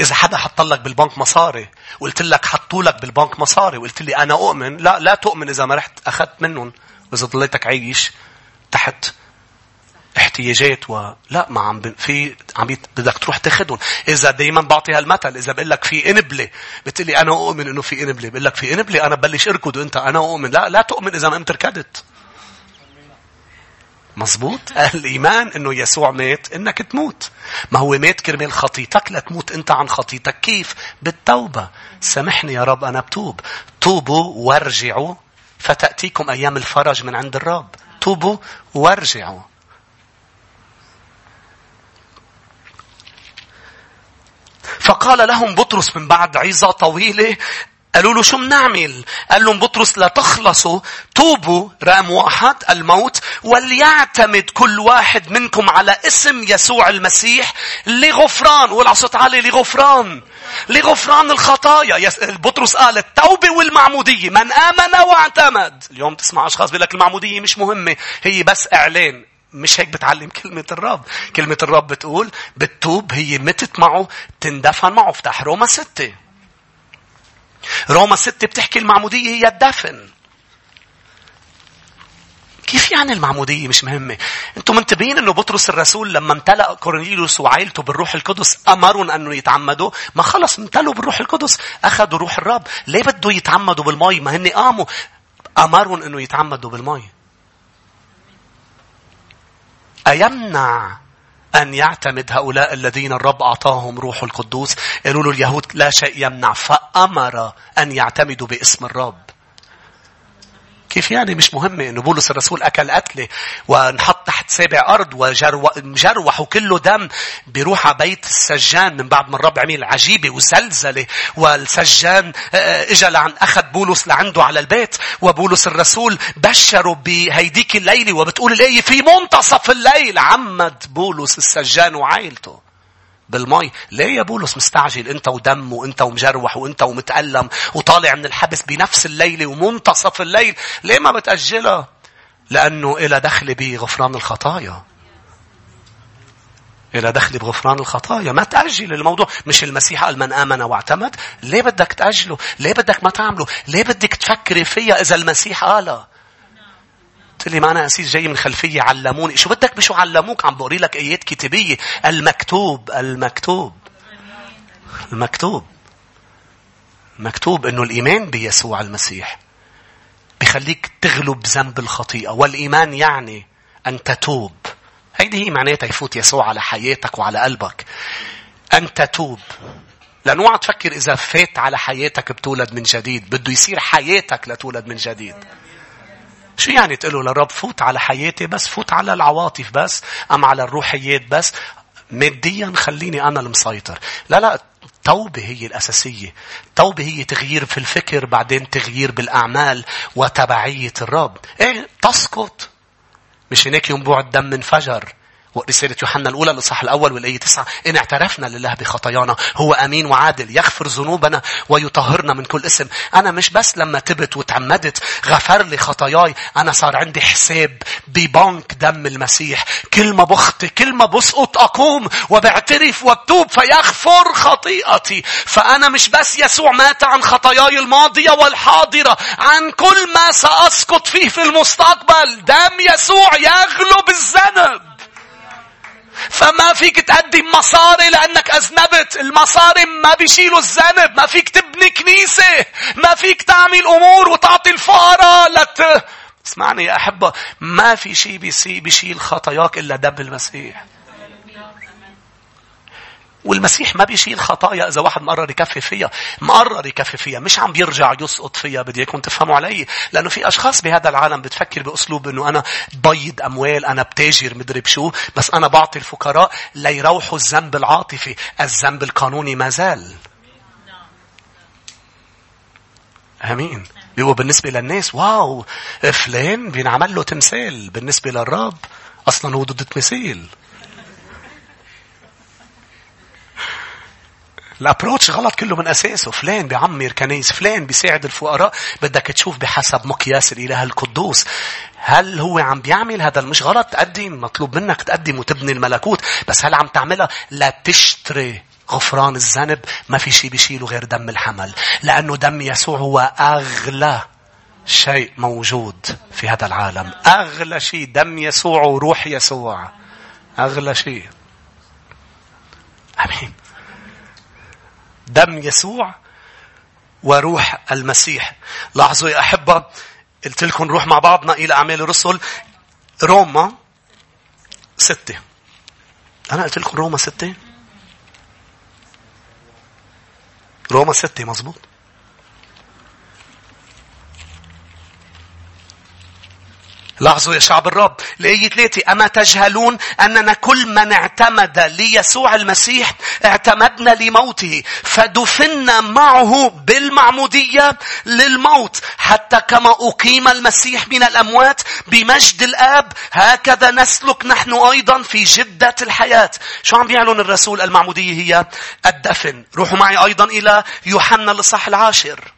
إذا حدا حط لك بالبنك مصاري وقلت لك حطوا لك بالبنك مصاري وقلت لي أنا أؤمن لا لا تؤمن إذا ما رحت أخذت منهم وإذا ضليتك عايش تحت احتياجات و لا ما عم ب... في عم بيت... بدك تروح تاخذهم إذا دائما بعطي هالمثل إذا بقول لك في إنبلة بتقول لي أنا أؤمن إنه في إنبلة. بقول لك في إنبلة أنا ببلش أركض وانت أنا أؤمن. لا لا تؤمن إذا ما قمت ركضت. مزبوط الإيمان أنه يسوع مات أنك تموت. ما هو مات كرمال خطيتك؟ لا تموت أنت عن خطيتك. كيف؟ بالتوبة. سامحني يا رب أنا بتوب. توبوا وارجعوا فتأتيكم أيام الفرج من عند الرب. توبوا وارجعوا فقال لهم بطرس من بعد عظة طويلة قالوا له شو بنعمل؟ قال لهم بطرس لا تخلصوا توبوا رقم واحد الموت وليعتمد كل واحد منكم على اسم يسوع المسيح لغفران ولا صوت عالي لغفران لغفران الخطايا بطرس قال التوبة والمعمودية من آمن واعتمد اليوم تسمع أشخاص بيقول لك المعمودية مش مهمة هي بس إعلان مش هيك بتعلم كلمة الرب. كلمة الرب بتقول بتوب هي متت معه تندفن معه. افتح روما ستة. روما ستة بتحكي المعمودية هي الدفن. كيف يعني المعمودية مش مهمة؟ أنتم منتبهين انه بطرس الرسول لما امتلأ كورنيليوس وعائلته بالروح القدس أمرهم أنه يتعمدوا، ما خلص امتلوا بالروح القدس، أخذوا روح الرب، ليه بده يتعمدوا بالمي؟ ما هن قاموا أمرهم أنه يتعمدوا بالمي. أيمنع أن يعتمد هؤلاء الذين الرب أعطاهم روح القدوس قالوا له اليهود لا شيء يمنع فأمر أن يعتمدوا باسم الرب كيف يعني مش مهمة إنه بولس الرسول أكل قتلة وانحط تحت سابع أرض ومجروح وكله دم بيروح على بيت السجان من بعد ما الرب عمل عجيبة وزلزلة. والسجان آه، آه، إجا لعن أخذ بولس لعنده على البيت. وبولس الرسول بشره بهيديك الليلة وبتقول الآية في منتصف الليل عمد بولس السجان وعائلته. بالمي. ليه يا بولس مستعجل؟ انت ودم وانت ومجروح وانت ومتألم وطالع من الحبس بنفس الليلة ومنتصف الليل. ليه ما بتأجلها لأنه إلى دخل بغفران الخطايا. إلى دخل بغفران الخطايا. ما تأجل الموضوع. مش المسيح قال من آمن واعتمد؟ ليه بدك تأجله؟ ليه بدك ما تعمله؟ ليه بدك تفكري فيها إذا المسيح قالها؟ قلت لي ما أنا أسيس جاي من خلفية علموني. شو بدك بشو علموك؟ عم بقري لك آيات كتابية. المكتوب المكتوب. المكتوب. مكتوب إنه الإيمان بيسوع المسيح بخليك تغلب ذنب الخطيئة. والإيمان يعني أن تتوب. هيدي هي معناتها يفوت يسوع على حياتك وعلى قلبك. أن تتوب. لأنه اوعى تفكر إذا فات على حياتك بتولد من جديد. بده يصير حياتك لتولد من جديد. شو يعني تقول للرب فوت على حياتي بس فوت على العواطف بس أم على الروحيات بس؟ ماديا خليني أنا المسيطر. لا لا التوبة هي الأساسية. التوبة هي تغيير في الفكر بعدين تغيير بالأعمال وتبعية الرب. إيه تسقط. مش هناك ينبوع الدم انفجر ورسالة يوحنا الأولى الإصحاح الأول والآية تسعة إن اعترفنا لله بخطايانا هو أمين وعادل يغفر ذنوبنا ويطهرنا من كل اسم. أنا مش بس لما تبت وتعمدت غفر لي خطاياي أنا صار عندي حساب ببنك دم المسيح. كل ما بخطي كل ما بسقط أقوم وبعترف وبتوب فيغفر خطيئتي. فأنا مش بس يسوع مات عن خطاياي الماضية والحاضرة عن كل ما سأسقط فيه في المستقبل دم يسوع يغلب الذنب. فما فيك تقدم مصاري لأنك أذنبت. المصاري ما بيشيلوا الذنب. ما فيك تبني كنيسة. ما فيك تعمل أمور وتعطي الفقراء لت... اسمعني يا أحبة ما في شيء بيشيل خطاياك إلا دم المسيح. والمسيح ما بيشيل خطايا إذا واحد مقرر يكفي فيها. مقرر يكفي فيها. مش عم بيرجع يسقط فيها. بدي إياكم تفهموا علي. لأنه في أشخاص بهذا العالم بتفكر بأسلوب أنه أنا بيض أموال. أنا بتاجر مدري بشو. بس أنا بعطي الفقراء ليروحوا الذنب العاطفي. الذنب القانوني ما زال. آمين بيقولوا بالنسبة للناس واو فلان بينعمل له تمثال بالنسبة للرب أصلا هو ضد التمثيل الأبروتش غلط كله من أساسه. فلان بيعمر كنيس فلان بيساعد الفقراء. بدك تشوف بحسب مقياس الاله القدوس. هل هو عم بيعمل هذا؟ مش غلط. تقدم مطلوب منك تقدم وتبني الملكوت. بس هل عم تعملها؟ لتشتري غفران الذنب. ما في شيء بيشيله غير دم الحمل. لأنه دم يسوع هو أغلى شيء موجود في هذا العالم. أغلى شيء. دم يسوع وروح يسوع. أغلى شيء. أمين. دم يسوع وروح المسيح. لاحظوا يا أحبة قلت لكم نروح مع بعضنا إلى أعمال الرسل. روما ستة. أنا قلت لكم روما ستة؟ روما ستة مظبوط. لاحظوا يا شعب الرب الآية ثلاثة أما تجهلون أننا كل من اعتمد ليسوع المسيح اعتمدنا لموته فدفنا معه بالمعمودية للموت حتى كما أقيم المسيح من الأموات بمجد الآب هكذا نسلك نحن أيضا في جدة الحياة. شو عم بيعلن الرسول؟ المعمودية هي الدفن. روحوا معي أيضا إلى يوحنا الإصحاح العاشر.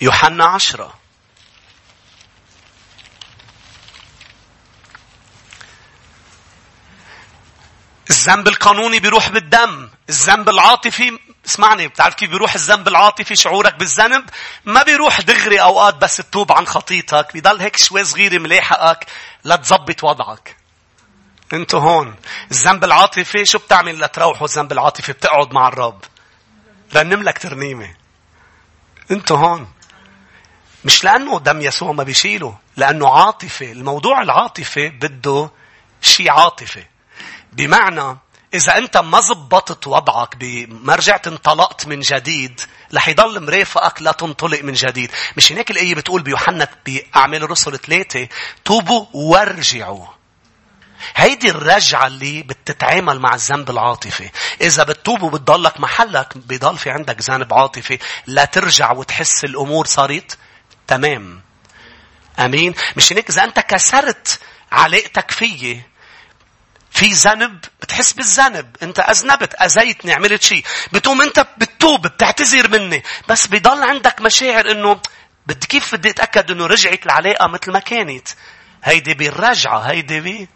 يوحنا عشرة. الذنب القانوني بيروح بالدم. الذنب العاطفي اسمعني بتعرف كيف بيروح الذنب العاطفي؟ شعورك بالذنب؟ ما بيروح دغري أوقات بس تتوب عن خطيتك. بيضل هيك شوي صغيرة ملاحقك لتظبط وضعك. انتو هون. الذنب العاطفي شو بتعمل لتروحوا الذنب العاطفي؟ بتقعد مع الرب. رنم لك ترنيمة. انتو هون. مش لأنه دم يسوع ما بيشيله لأنه عاطفة الموضوع العاطفة بده شيء عاطفة بمعنى إذا أنت ما زبطت وضعك بما رجعت انطلقت من جديد رح يضل مرافقك لا تنطلق من جديد. مش هناك الآية بتقول بيوحنا بأعمال الرسل ثلاثة توبوا وارجعوا. هيدي الرجعة اللي بتتعامل مع الذنب العاطفي. إذا بتتوب وبتضلك محلك بيضل في عندك ذنب عاطفي لا ترجع وتحس الأمور صارت تمام. أمين؟ مش هيك إذا أنت كسرت علاقتك فيي في ذنب بتحس بالذنب. أنت أذنبت أذيتني عملت شيء. بتقوم أنت بتتوب بتعتذر مني. بس بيضل عندك مشاعر إنه بدي كيف بدي أتأكد إنه رجعت العلاقة مثل ما كانت؟ هيدي بالرجعة هيدي بي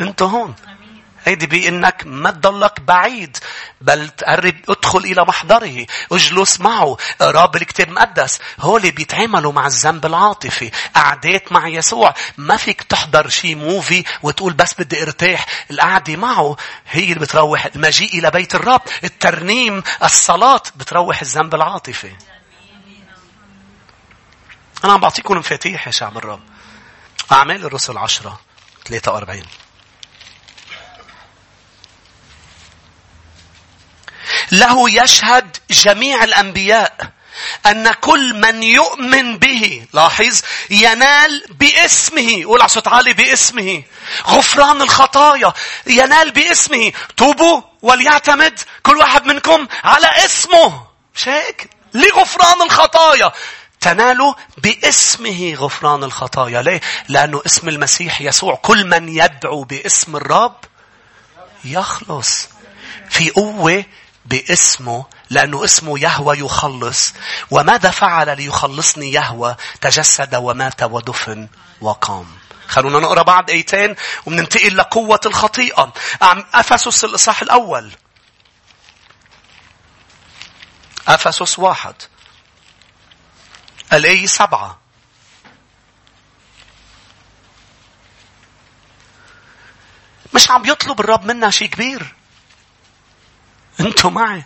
انت هون. هيدي بأنك ما تضلك بعيد بل تقرب ادخل إلى محضره اجلس معه. اقرا بالكتاب المقدس هولي بيتعاملوا مع الذنب العاطفي قعدات مع يسوع. ما فيك تحضر شي موفي وتقول بس بدي ارتاح. القعدة معه هي اللي بتروح المجيء إلى بيت الرب. الترنيم الصلاة بتروح الذنب العاطفي. أنا عم بعطيكم مفاتيح يا شعب الرب. أعمال الرسل عشرة 43 له يشهد جميع الأنبياء أن كل من يؤمن به لاحظ ينال باسمه قول صوت عالي باسمه غفران الخطايا ينال باسمه توبوا وليعتمد كل واحد منكم على اسمه مش هيك لغفران الخطايا تنالوا باسمه غفران الخطايا. ليه؟ لأنه اسم المسيح يسوع كل من يدعو باسم الرب يخلص. في قوة باسمه لأنه اسمه يهوى يخلص وماذا فعل ليخلصني يهوى تجسد ومات ودفن وقام خلونا نقرأ بعض ايتين ومننتقل لقوة الخطيئة. أفسس الإصحاح الأول. أفسس واحد. الآية سبعة. مش عم يطلب الرب منا شيء كبير. أنتوا معي.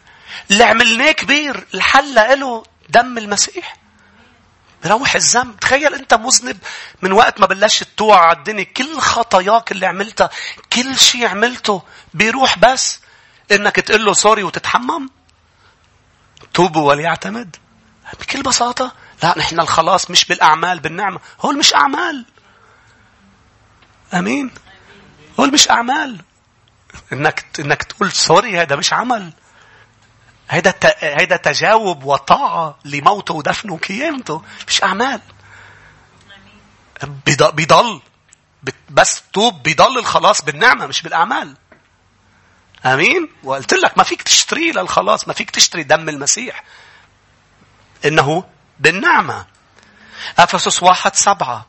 اللي عملناه كبير الحل له دم المسيح. بروح الذنب. تخيل أنت مذنب من وقت ما بلشت توعى على الدنيا. كل خطاياك اللي عملتها كل شيء عملته بيروح بس إنك تقول له sorry وتتحمم. توبوا وليعتمد. بكل بساطة. لا نحن الخلاص مش بالأعمال بالنعمة. هول مش أعمال. أمين. هول مش أعمال. انك إنك تقول sorry هذا مش عمل. هيدا هيدا تجاوب وطاعة لموته ودفنه وقيامته مش أعمال. بيضل بس توب بيضل الخلاص بالنعمة مش بالأعمال. آمين؟ وقلت لك ما فيك تشتري للخلاص ما فيك تشتري دم المسيح. إنه بالنعمة. أفسس واحد سبعة.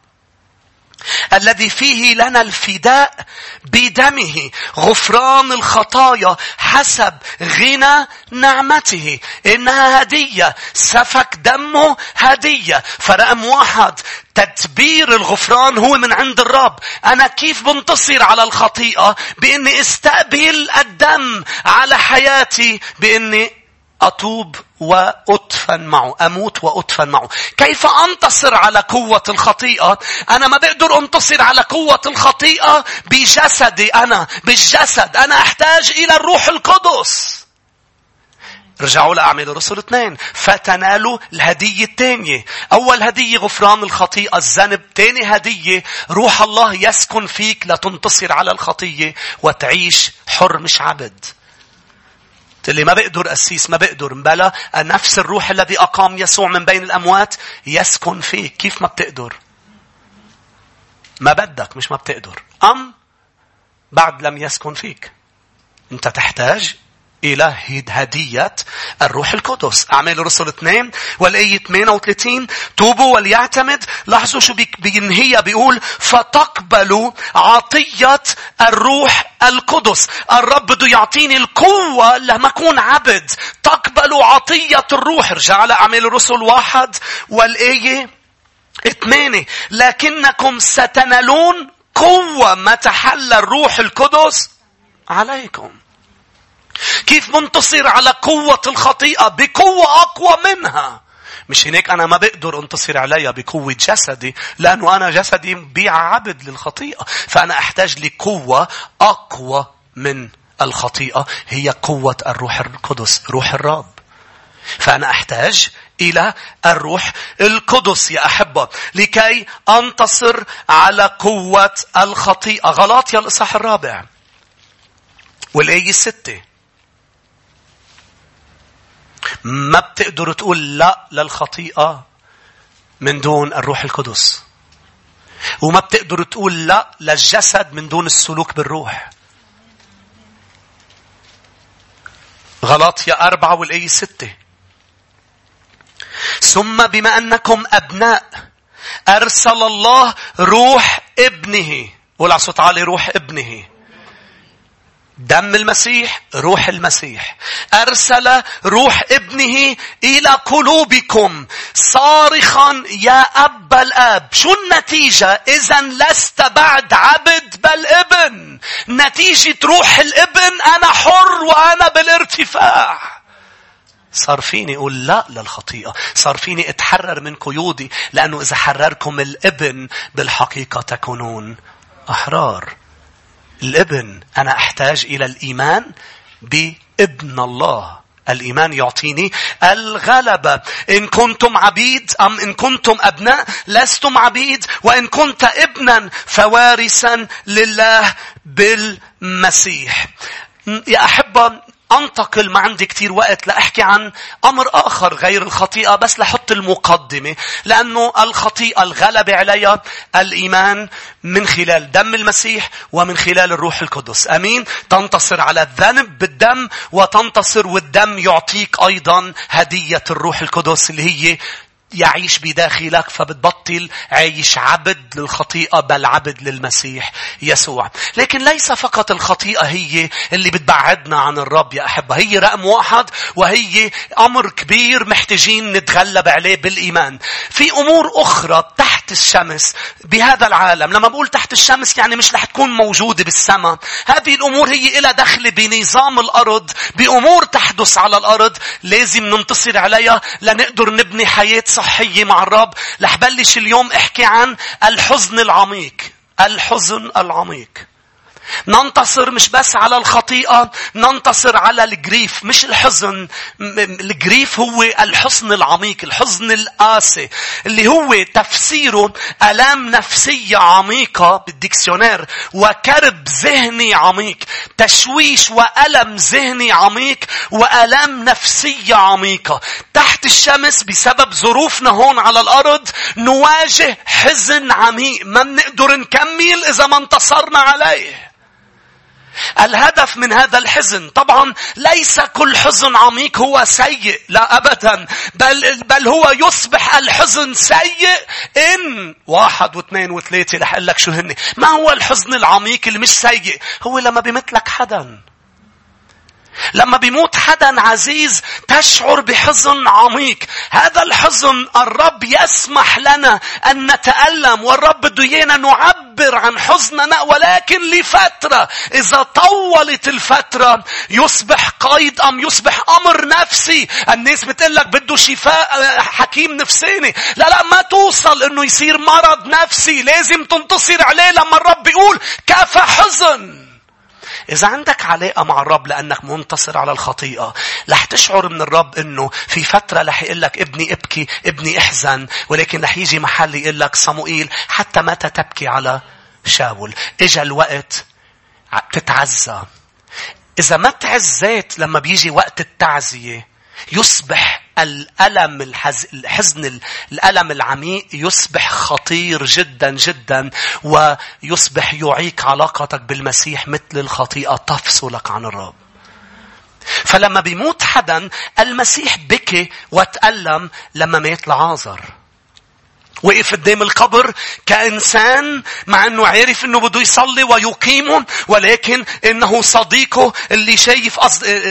الذي فيه لنا الفداء بدمه غفران الخطايا حسب غنى نعمته. إنها هدية سفك دمه هدية. فرقم واحد تدبير الغفران هو من عند الرب. أنا كيف بنتصر على الخطيئة؟ بإني استقبل الدم على حياتي بإني أتوب وأدفن معه. أموت وأدفن معه. كيف أنتصر على قوة الخطيئة؟ أنا ما بقدر أنتصر على قوة الخطيئة بجسدي أنا. بالجسد. أنا أحتاج إلى الروح القدس. رجعوا لأعمال الرسل اثنين. فتنالوا الهدية الثانية. أول هدية غفران الخطيئة الذنب. ثاني هدية روح الله يسكن فيك لتنتصر على الخطية وتعيش حر مش عبد. اللي ما بقدر أسيس ما بقدر مبلا. نفس الروح الذي أقام يسوع من بين الأموات يسكن فيك كيف ما بتقدر؟ ما بدك مش ما بتقدر. أم بعد لم يسكن فيك. أنت تحتاج إلى هدية الروح القدس. أعمال الرسل اثنين والآية 38 توبوا وليعتمد. لاحظوا شو بينهي بيقول فتقبلوا عطية الروح القدس. الرب بده يعطيني القوة لما أكون عبد. تقبلوا عطية الروح. ارجع على أعمال الرسل واحد والآية ثمانية. لكنكم ستنالون قوة ما تحل الروح القدس عليكم. كيف منتصر على قوة الخطيئة بقوة أقوى منها. مش هناك أنا ما بقدر أنتصر عليها بقوة جسدي لأنه أنا جسدي بيع عبد للخطيئة. فأنا أحتاج لقوة أقوى من الخطيئة هي قوة الروح القدس روح الرب. فأنا أحتاج إلى الروح القدس يا أحبة لكي أنتصر على قوة الخطيئة غلاطيا الإصحاح الرابع والآية الستة ما بتقدر تقول لا للخطيئة من دون الروح القدس. وما بتقدر تقول لا للجسد من دون السلوك بالروح. غلط يا أربعة والآية ستة. ثم بما أنكم أبناء أرسل الله روح ابنه. ولا صوت عالي روح ابنه. دم المسيح روح المسيح أرسل روح ابنه إلى قلوبكم صارخا يا أب الآب شو النتيجة إذا لست بعد عبد بل ابن نتيجة روح الابن أنا حر وأنا بالارتفاع صار فيني أقول لا للخطيئة. صار فيني أتحرر من قيودي. لأنه إذا حرركم الابن بالحقيقة تكونون أحرار. الابن أنا أحتاج إلى الإيمان بابن الله. الإيمان يعطيني الغلبة. إن كنتم عبيد أم إن كنتم أبناء لستم عبيد وإن كنت ابنا فوارثا لله بالمسيح. يا أحبة أنتقل ما عندي كتير وقت لأحكي عن أمر آخر غير الخطيئة بس لحط المقدمة. لأنه الخطيئة الغلبة عليها الإيمان من خلال دم المسيح ومن خلال الروح القدس. أمين؟ تنتصر على الذنب بالدم وتنتصر والدم يعطيك أيضا هدية الروح القدس اللي هي يعيش بداخلك فبتبطل عايش عبد للخطيئة بل عبد للمسيح يسوع. لكن ليس فقط الخطيئة هي اللي بتبعدنا عن الرب يا أحبة. هي رقم واحد وهي أمر كبير محتاجين نتغلب عليه بالإيمان. في أمور أخرى تحت الشمس بهذا العالم. لما بقول تحت الشمس يعني مش رح تكون موجودة بالسماء. هذه الأمور هي إلى دخل بنظام الأرض بأمور تحدث على الأرض لازم ننتصر عليها لنقدر نبني حياة صحية مع الرب. رح بلش اليوم احكي عن الحزن العميق. الحزن العميق. ننتصر مش بس على الخطيئة ننتصر على ال grief مش الحزن. ال grief هو الحزن العميق الحزن القاسي اللي هو تفسيره ألام نفسية عميقة بال dictionnaire وكرب ذهني عميق تشويش وألم ذهني عميق وألام نفسية عميقة. تحت الشمس بسبب ظروفنا هون على الأرض نواجه حزن عميق. ما بنقدر نكمل إذا ما انتصرنا عليه. الهدف من هذا الحزن طبعا ليس كل حزن عميق هو سيء لا أبدا بل, بل هو يصبح الحزن سيء إن واحد واثنين وثلاثة رح لك شو هن ما هو الحزن العميق اللي مش سيء؟ هو لما بمثلك حدا. لما بيموت حدا عزيز تشعر بحزن عميق. هذا الحزن الرب يسمح لنا أن نتألم والرب بده إيانا نعبر عن حزننا ولكن لفترة. إذا طولت الفترة يصبح قيد أم يصبح أمر نفسي. الناس بتقول لك بده شفاء حكيم نفساني. لا لا ما توصل إنه يصير مرض نفسي. لازم تنتصر عليه لما الرب بيقول كفى حزن. إذا عندك علاقة مع الرب لأنك منتصر على الخطيئة رح تشعر من الرب أنه في فترة رح يقول لك ابني ابكي ابني احزن ولكن رح يجي محل يقول لك صموئيل حتى متى تبكي على شاول؟ إجا الوقت تتعزى. إذا ما تعزيت لما بيجي وقت التعزية يصبح الألم الحزن الألم العميق يصبح خطير جدا جدا ويصبح يعيق علاقتك بالمسيح مثل الخطيئة تفصلك عن الرب. فلما بيموت حدا المسيح بكي وتألم لما مات لعازر. وقف قدام القبر كإنسان مع أنه عارف أنه بده يصلي ويقيمه ولكن أنه صديقه اللي شايف.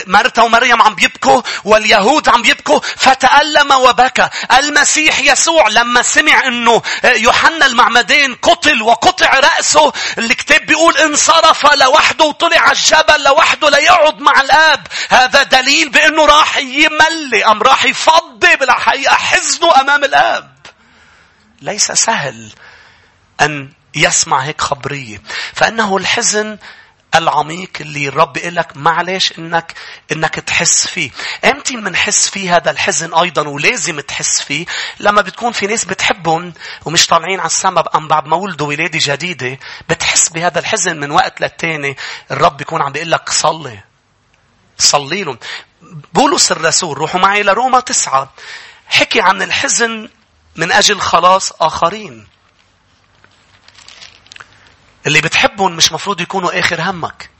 مرتا ومريم عم بيبكوا واليهود عم بيبكوا فتألم وبكى المسيح يسوع لما سمع أنه يوحنا المعمدين قتل وقطع رأسه الكتاب بيقول انصرف لوحده وطلع على الجبل لوحده ليقعد مع الآب هذا دليل بأنه راح يملي أم راح يفضي بالحقيقة حزنه أمام الآب ليس سهل أن يسمع هيك خبرية. فإنه الحزن العميق اللي الرب لك معلش إنك إنك تحس فيه. إمتى بنحس فيه هذا الحزن أيضا ولازم تحس فيه لما بتكون في ناس بتحبهم ومش طالعين على السما ام بعد ما ولدوا ولادة جديدة بتحس بهذا الحزن من وقت للتاني الرب بيكون عم بيقول لك صلي. صلي لهم. بولس الرسول روحوا معي لروما تسعة حكي عن الحزن من أجل خلاص آخرين. اللي بتحبهم مش مفروض يكونوا آخر همك.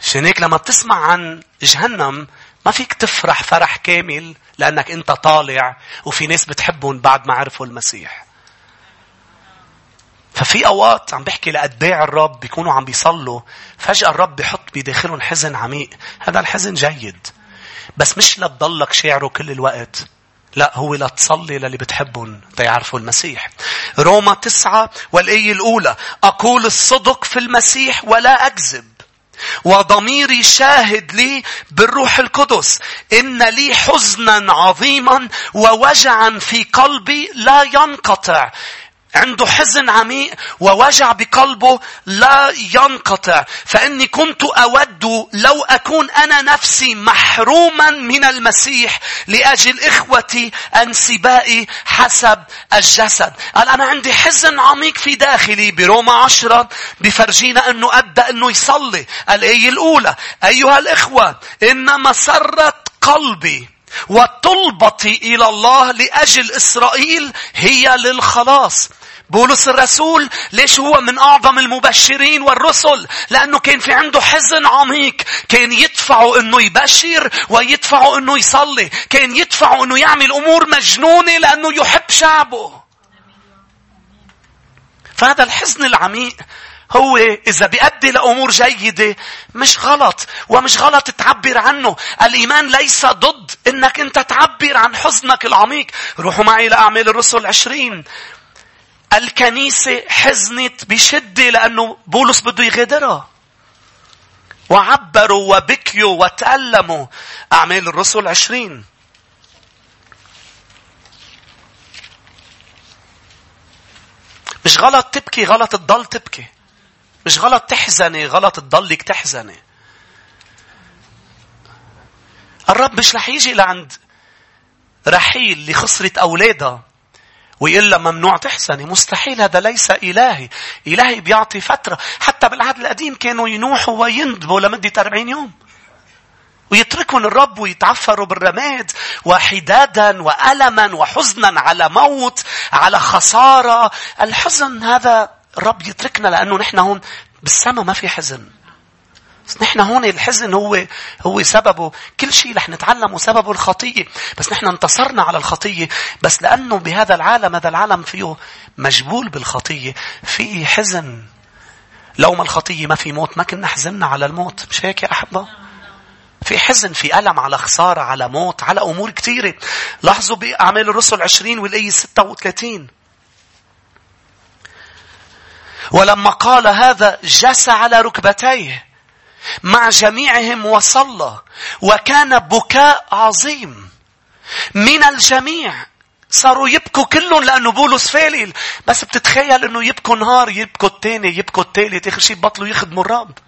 عشان هيك لما بتسمع عن جهنم ما فيك تفرح فرح كامل لأنك أنت طالع وفي ناس بتحبهم بعد ما عرفوا المسيح. ففي أوقات عم بحكي لأتباع الرب بيكونوا عم بيصلوا فجأة الرب بيحط بداخلهم حزن عميق. هذا الحزن جيد. بس مش لتضلك شاعره كل الوقت. لا هو لا تصلي للي بتحبهم تيعرفوا المسيح. روما تسعة والآية الأولى أقول الصدق في المسيح ولا أكذب. وضميري شاهد لي بالروح القدس إن لي حزنا عظيما ووجعا في قلبي لا ينقطع عنده حزن عميق ووجع بقلبه لا ينقطع. فإني كنت أود لو أكون أنا نفسي محروما من المسيح لأجل إخوتي أنسبائي حسب الجسد. قال أنا عندي حزن عميق في داخلي بروما عشرة بفرجينا أنه أدى أنه يصلي. الآية الأولى أيها الإخوة إن مسرة قلبي وطلبتي إلى الله لأجل إسرائيل هي للخلاص. بولس الرسول ليش هو من أعظم المبشرين والرسل؟ لأنه كان في عنده حزن عميق. كان يدفعه أنه يبشر ويدفعه أنه يصلي. كان يدفعه أنه يعمل أمور مجنونة لأنه يحب شعبه. فهذا الحزن العميق هو إذا بيؤدي لأمور جيدة مش غلط. ومش غلط تعبر عنه. الإيمان ليس ضد إنك أنت تعبر عن حزنك العميق. روحوا معي لأعمال الرسل عشرين. الكنيسة حزنت بشدة لأنه بولس بده يغادرها. وعبروا وبكيوا وتألموا. أعمال الرسل عشرين. مش غلط تبكي غلط تضل تبكي. مش غلط تحزني غلط تضلك تحزني. الرب مش رح يجي لعند رحيل اللي خسرت أولادها. ويقول لها ممنوع تحزني مستحيل هذا ليس إلهي. إلهي بيعطي فترة. حتى بالعهد القديم كانوا ينوحوا ويندبوا لمدة 40 يوم. ويتركون الرب ويتعفروا بالرماد وحدادا وألما وحزنا على موت على خسارة. الحزن هذا الرب يتركنا لأنه نحن هون. بالسماء ما في حزن. بس نحن هون الحزن هو هو سببه كل شيء رح نتعلمه سببه الخطية. بس نحن انتصرنا على الخطية. بس لأنه بهذا العالم هذا العالم فيه مجبول بالخطية. فيه حزن. لو ما الخطية ما في موت ما كنا حزننا على الموت. مش هيك يا أحبة؟ في حزن في ألم على خسارة على موت على أمور كثيرة. لاحظوا بأعمال الرسل 20 والآية 36. ولما قال هذا جس على ركبتيه مع جميعهم وصلى وكان بكاء عظيم. من الجميع صاروا يبكوا كلهم لأنه بولس فالل بس بتتخيل أنه يبكوا نهار يبكوا الثاني يبكوا الثالث آخر شيء بطلوا يخدموا الرب.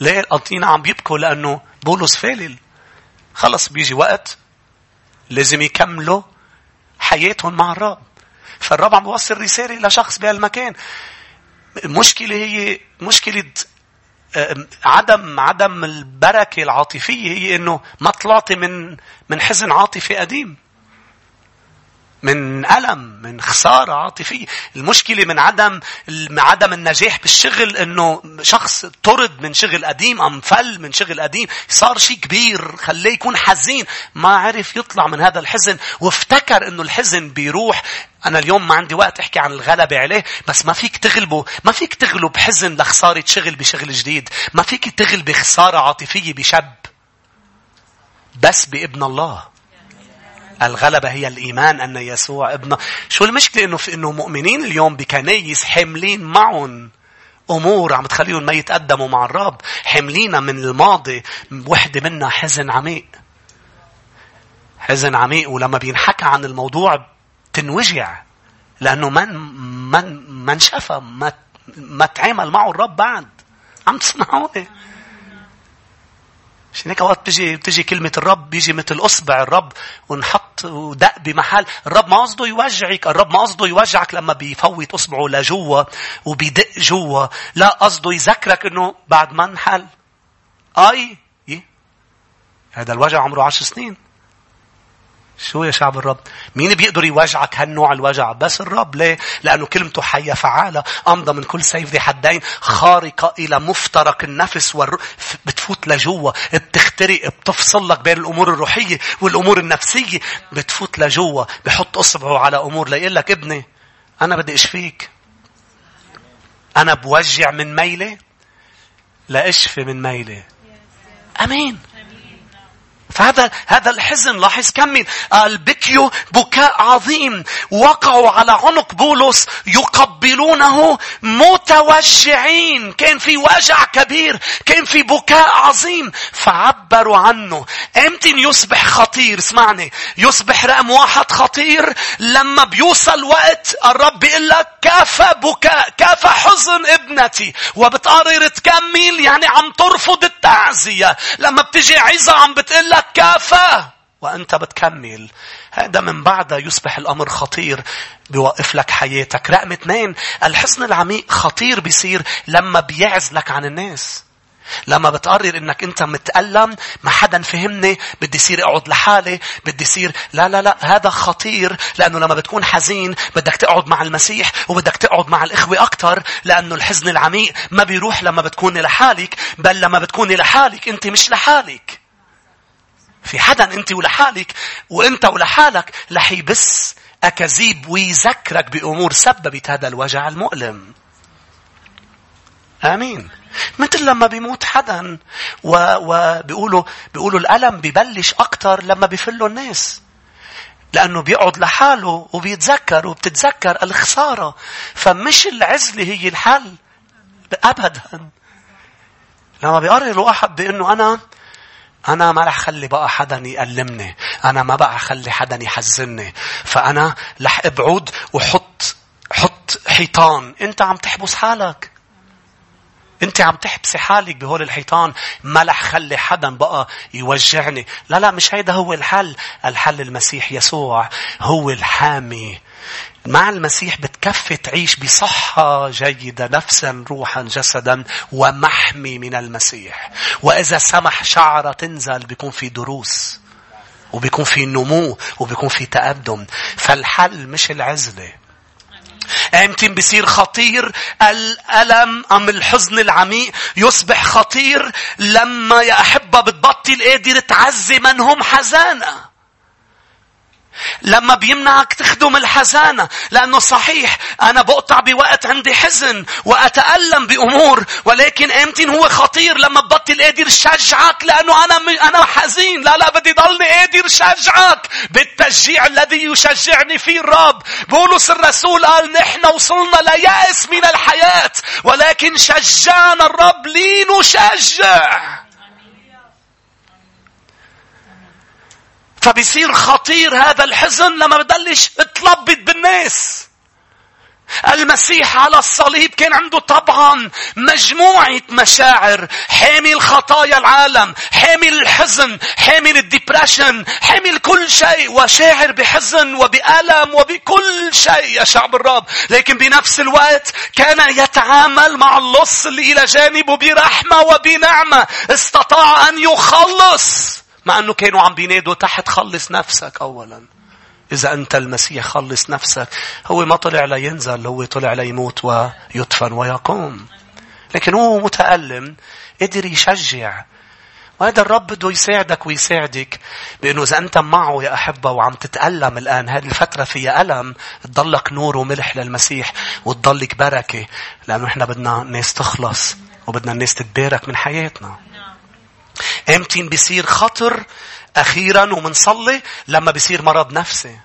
ليه القطينة عم بيبكوا لأنه بولس فالل خلص بيجي وقت لازم يكملوا حياتهم مع الرب. فالرب عم بيوصل رسالة لشخص بهالمكان. المشكلة هي مشكلة عدم عدم البركة العاطفية هي إنه ما طلعتي من من حزن عاطفي قديم. من ألم، من خسارة عاطفية. المشكلة من عدم عدم النجاح بالشغل إنه شخص طرد من شغل قديم، أم فل من شغل قديم، صار شيء كبير، خليه يكون حزين، ما عرف يطلع من هذا الحزن، وافتكر إنه الحزن بيروح. أنا اليوم ما عندي وقت أحكي عن الغلبة عليه بس ما فيك تغلبه. ما فيك تغلب حزن لخسارة شغل بشغل جديد. ما فيك تغلب خسارة عاطفية بشاب بس بابن الله. الغلبة هي الإيمان أن يسوع ابن شو المشكلة إنه في إنه مؤمنين اليوم بكنايس حاملين معهم أمور عم تخليهم ما يتقدموا مع الرب حاملين من الماضي وحدة منا حزن عميق. حزن عميق ولما بينحكى عن الموضوع تنوجع لأنه من من ما انشفى ما ما تعامل معه الرب بعد. عم تسمعوني؟ عشان هيك اوقات بتجي بتجي كلمة الرب بيجي مثل أصبع الرب ونحط ودق بمحل، الرب ما قصده يوجعك، الرب ما قصده يوجعك لما بيفوت أصبعه لجوا وبيدق جوا، لا قصده يذكرك إنه بعد ما انحل. أي هذا الوجع عمره عشر سنين. شو يا شعب الرب؟ مين بيقدر يوجعك هالنوع الوجع؟ بس الرب ليه؟ لأنه كلمته حية فعالة أمضى من كل سيف ذي حدين خارقة إلى مفترق النفس والر... بتفوت لجوا بتخترق بتفصل لك بين الأمور الروحية والأمور النفسية. بتفوت لجوا بحط أصبعه على أمور. ليقول لك ابني أنا بدي أشفيك. أنا بوجع من ميلة لا أشفي من ميلة. أمين. فهذا هذا الحزن لاحظ كمل قال بكيوا بكاء عظيم وقعوا على عنق بولس يقبلونه متوجعين. كان في وجع كبير كان في بكاء عظيم. فعبروا عنه. إمتى يصبح خطير؟ اسمعني. يصبح رقم واحد خطير لما بيوصل وقت الرب بيقول لك كافى بكاء كافى حزن ابنتي. وبتقرر تكمل يعني عم ترفض التعزية. لما بتجي عظة عم بتقول لك كافى وأنت بتكمل. هذا من بعدها يصبح الأمر خطير بيوقف لك حياتك. رقم اثنين الحزن العميق خطير بيصير لما بيعزلك عن الناس. لما بتقرر إنك أنت متألم ما حدا فهمني بدي يصير أقعد لحالي بدي يصير لا لا لا هذا خطير. لأنه لما بتكون حزين بدك تقعد مع المسيح وبدك تقعد مع الإخوة أكثر لأنه الحزن العميق ما بيروح لما بتكوني لحالك بل لما بتكوني لحالك أنت مش لحالك. في حدا انت ولحالك وانت ولحالك رح يبس اكاذيب ويذكرك بأمور سببت هذا الوجع المؤلم آمين مثل لما بيموت حدا وبيقولوا بيقولوا الألم ببلش أكتر لما بيفلوا الناس. لأنه بيقعد لحاله وبيتذكر وبتتذكر الخسارة. فمش العزلة هي الحل. أبدا. لما بيقرر واحد بأنه أنا أنا ما رح خلي بقى حدا يألمني. أنا ما بقى خلي حدا يحزنني. فأنا رح أبعد وحط حط حيطان. أنت عم تحبس حالك. أنت عم تحبسي حالك بهول الحيطان ما رح خلي حدا بقى يوجعني لا لا مش هيدا هو الحل الحل المسيح يسوع هو الحامي مع المسيح بتكفي تعيش بصحة جيدة نفسا روحا جسدا ومحمي من المسيح. وإذا سمح شعرة تنزل بيكون في دروس وبيكون في نمو وبيكون في تقدم. فالحل مش العزلة. يمكن بيصير خطير الألم أم الحزن العميق. يصبح خطير لما يا أحبة بتبطل قادر تعزي من هم حزانة. لما بيمنعك تخدم الحزانة لأنه صحيح أنا بقطع بوقت عندي حزن وأتألم بأمور ولكن أمتين هو خطير لما ببطل قادر شجعك لأنه أنا أنا حزين. لا لا بدي ضلني قادر شجعك بالتشجيع الذي يشجعني فيه الرب. بولس الرسول قال نحن وصلنا ليأس من الحياة ولكن شجعنا الرب لنشجع فبيصير خطير هذا الحزن لما بدلش تلبط بالناس. المسيح على الصليب كان عنده طبعا مجموعة مشاعر. حامل خطايا العالم حامل الحزن حامل الديبريشن حامل كل شيء وشاعر بحزن وبألم وبكل شيء يا شعب الرب. لكن بنفس الوقت كان يتعامل مع اللص اللي إلى جانبه برحمة وبنعمة. استطاع أن يخلص. مع أنه كانوا عم بينادوا تحت خلص نفسك أولا. إذا أنت المسيح خلص نفسك. هو ما طلع لينزل هو طلع ليموت ويدفن ويقوم. لكن هو متألم قدر يشجع. وهذا الرب بده يساعدك ويساعدك بأنه إذا أنت معه يا أحبة وعم تتألم الآن هذه الفترة فيها ألم تضلك نور وملح للمسيح وتضلك بركة لأنه إحنا بدنا الناس تخلص وبدنا الناس تتبارك من حياتنا. امتين بيصير خطر أخيرا ومنصلي لما بيصير مرض نفسي.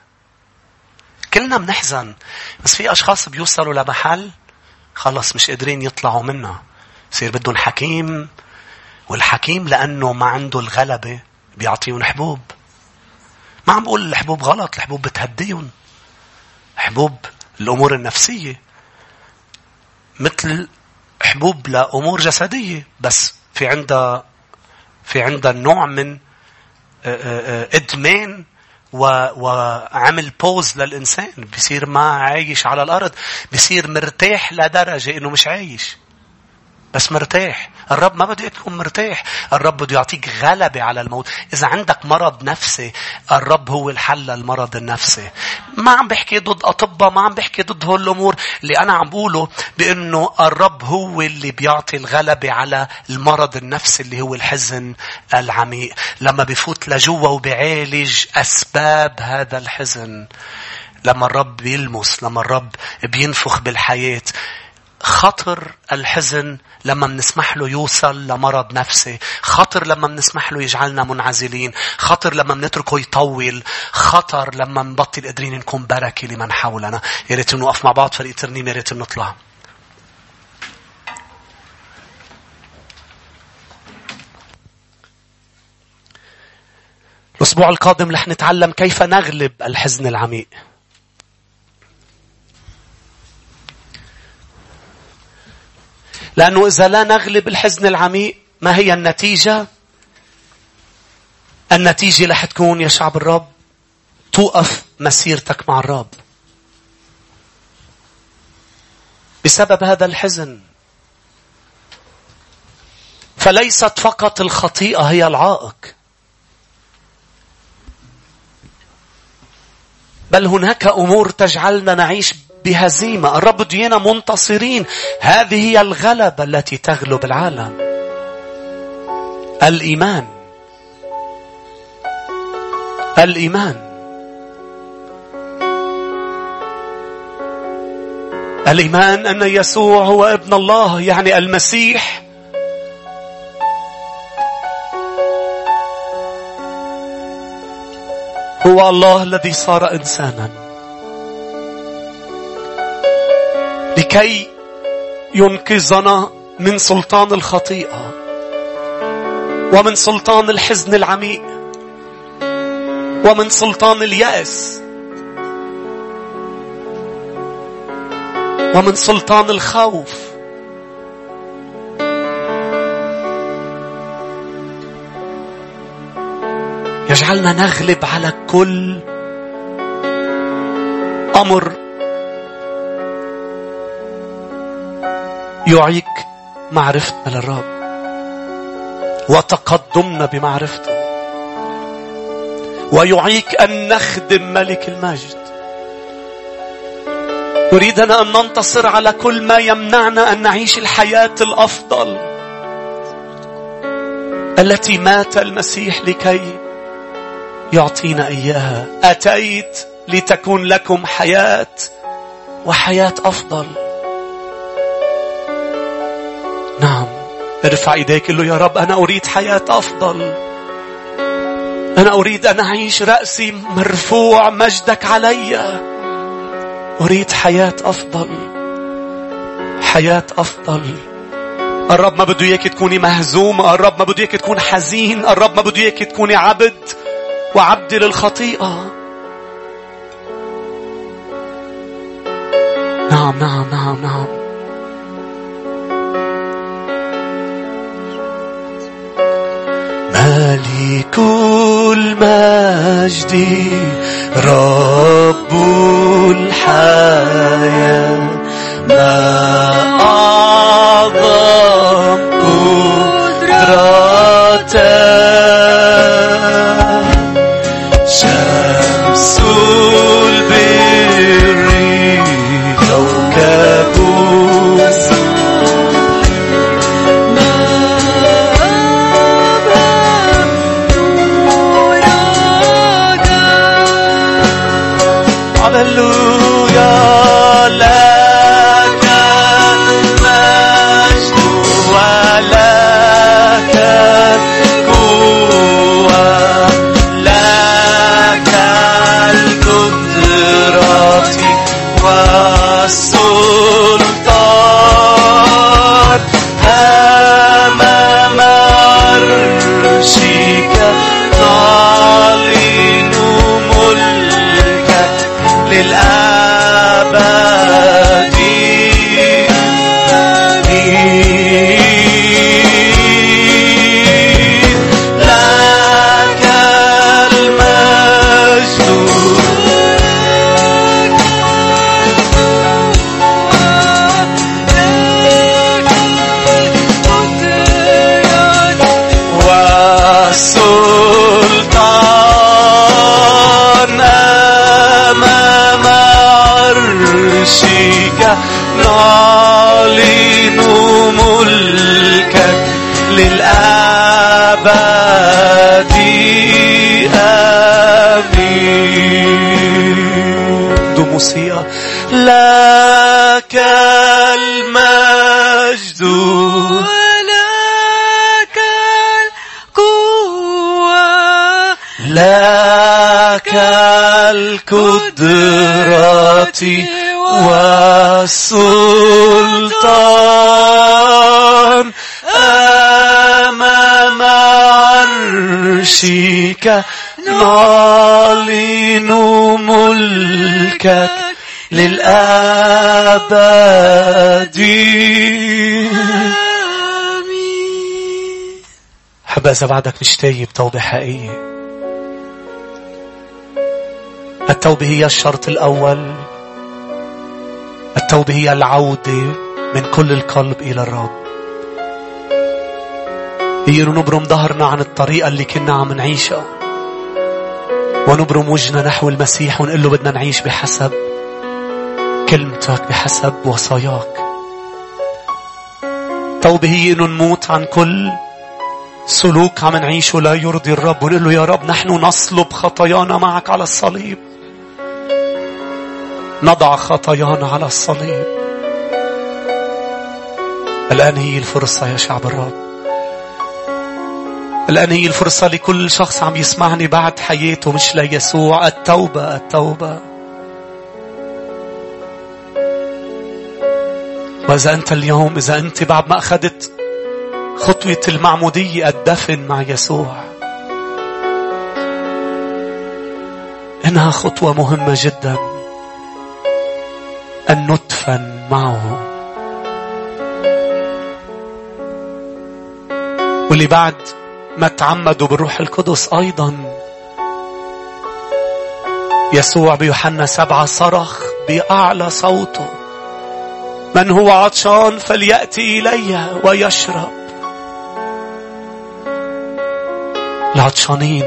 كلنا بنحزن. بس في أشخاص بيوصلوا لمحل خلص مش قادرين يطلعوا منها. بصير بدهم حكيم والحكيم لأنه ما عنده الغلبة بيعطيهم حبوب. ما عم بقول الحبوب غلط. الحبوب بتهديهم. حبوب الأمور النفسية. مثل حبوب لأمور جسدية. بس في عندها في عندها نوع من آه، آه، آه، إدمان وعمل بوز للإنسان. بيصير ما عايش على الأرض بيصير مرتاح لدرجة إنه مش عايش. بس مرتاح. الرب ما بده تكون مرتاح. الرب بده يعطيك غلبة على الموت. إذا عندك مرض نفسي الرب هو الحل للمرض النفسي. ما عم بحكي ضد أطباء ما عم بحكي ضد هول الأمور. اللي أنا عم بقوله بأنه الرب هو اللي بيعطي الغلبة على المرض النفسي اللي هو الحزن العميق. لما بفوت لجوا وبيعالج أسباب هذا الحزن لما الرب بيلمس لما الرب بينفخ بالحياة خطر الحزن لما بنسمح له يوصل لمرض نفسي خطر لما بنسمح له يجعلنا منعزلين خطر لما بنتركه يطول خطر لما بنبطل قادرين نكون بركة لمن حولنا يا ريت نوقف مع بعض فريق ترنيم يا ريت نطلع الأسبوع القادم رح نتعلم كيف نغلب الحزن العميق. لأنه إذا لا نغلب الحزن العميق ما هي النتيجة؟ النتيجة رح تكون يا شعب الرب توقف مسيرتك مع الرب. بسبب هذا الحزن. فليست فقط الخطيئة هي العائق. بل هناك أمور تجعلنا نعيش بهزيمة. الرب دينا منتصرين. هذه هي الغلبة التي تغلب العالم. الإيمان. الإيمان. الإيمان أن يسوع هو ابن الله يعني المسيح. هو الله الذي صار إنسانا. لكي ينقذنا من سلطان الخطيئة ومن سلطان الحزن العميق ومن سلطان اليأس ومن سلطان الخوف. يجعلنا نغلب على كل أمر يعيق معرفتنا للرب. وتقدمنا بمعرفته. ويعيق أن نخدم ملك المجد. يريدنا أن ننتصر على كل ما يمنعنا أن نعيش الحياة الأفضل. التي مات المسيح لكي يعطينا إياها. أتيت لتكون لكم حياة وحياة أفضل. ارفع ايديك له يا رب أنا أريد حياة أفضل. أنا أريد أن أعيش رأسي مرفوع مجدك علي. أريد حياة أفضل حياة أفضل. الرب ما بده إياك تكوني مهزومة الرب ما بده إياك تكون حزين الرب ما بده إياك تكوني عبد وعبد للخطيئة. نعم نعم نعم نعم. ملك المجد رب عرشك نعلن ملكك للأبد حبا إذا بعدك مشتاق بتوبة حقيقية. التوبة هي الشرط الأول. التوبة هي العودة من كل القلب إلى الرب. نبرم ظهرنا عن الطريقة اللي كنا عم نعيشها. ونبرم وجهنا نحو المسيح ونقول له بدنا نعيش بحسب كلمتك بحسب وصاياك. توبة هي إنه نموت عن كل سلوك عم نعيشه لا يرضي الرب. ونقول له يا رب نحن نصلب خطايانا معك على الصليب. نضع خطايانا على الصليب. الآن هي الفرصة يا شعب الرب. الآن هي الفرصة لكل شخص عم يسمعني بعد حياته مش ليسوع. التوبة التوبة. وإذا أنت اليوم إذا أنت بعد ما أخذت خطوة المعمودية الدفن مع يسوع. إنها خطوة مهمة جدا. أن ندفن معه. واللي بعد ما تعمدوا بالروح القدس أيضا. يسوع بيوحنا سبعة صرخ بأعلى صوته. من هو عطشان فليأتي إلي ويشرب. العطشانين.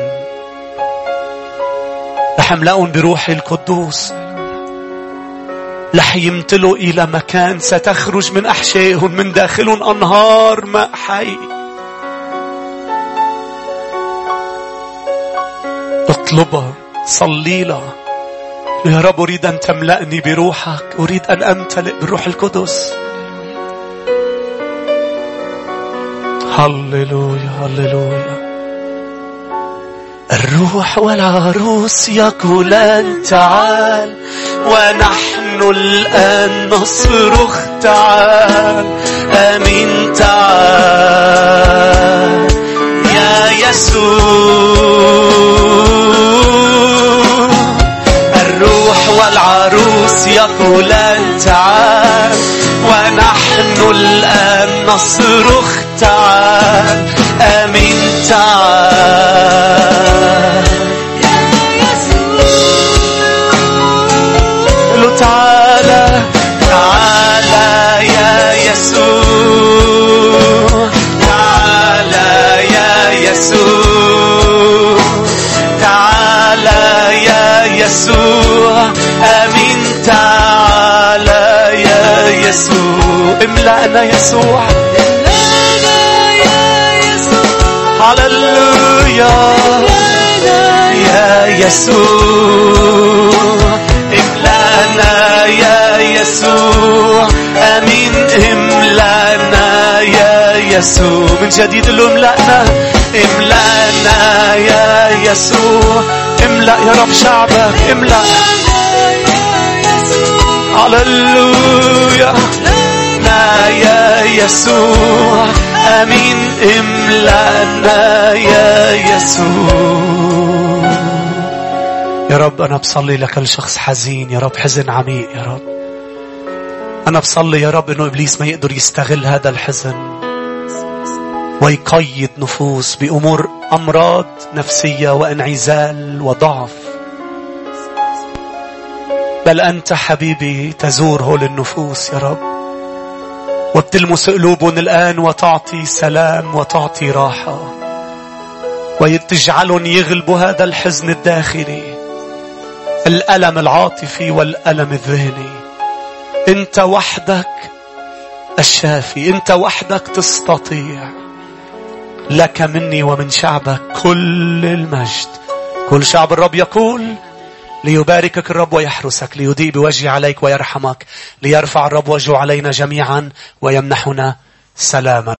رح أملأهم بروحي القدوس. رح يمتلوا إلى مكان ستخرج من أحشائهم من داخلهم أنهار ماء حي اطلبها صلي لها يا رب أريد أن تملأني بروحك أريد أن أمتلئ بالروح القدس. هللويا هللويا. الروح والعروس يقولان تعال ونحن الآن نصرخ تعال. يقولان تعال ونحن الآن نصرخ تعال. آمين تعال. له تعالى تعالى يا يسوع. تعالى يا يسوع. تعالى يا يسوع. آمين. يسوع املأنا يسوع. هللويا. يا يسوع. املانا يا يسوع. آمين. املانا يا يسوع. من جديد له املانا املانا يا يسوع. املا يا رب شعبك. املا هللويا. يا يسوع آمين. املأنا يا يسوع. يا رب أنا بصلي لكل شخص حزين. يا رب حزن عميق. يا رب أنا بصلي يا رب إنه إبليس ما يقدر يستغل هذا الحزن. ويقيد نفوس بأمور أمراض نفسية وانعزال وضعف. بل أنت حبيبي تزور هول النفوس يا رب. وبتلمس قلوبهم الآن وتعطي سلام وتعطي راحة. وتجعلهم يغلبوا هذا الحزن الداخلي الألم العاطفي والألم الذهني. أنت وحدك الشافي أنت وحدك تستطيع. لك مني ومن شعبك كل المجد. كل شعب الرب يقول ليباركك الرب ويحرسك ليضيء بوجهه عليك ويرحمك ليرفع الرب وجهه علينا جميعا ويمنحنا سلاما.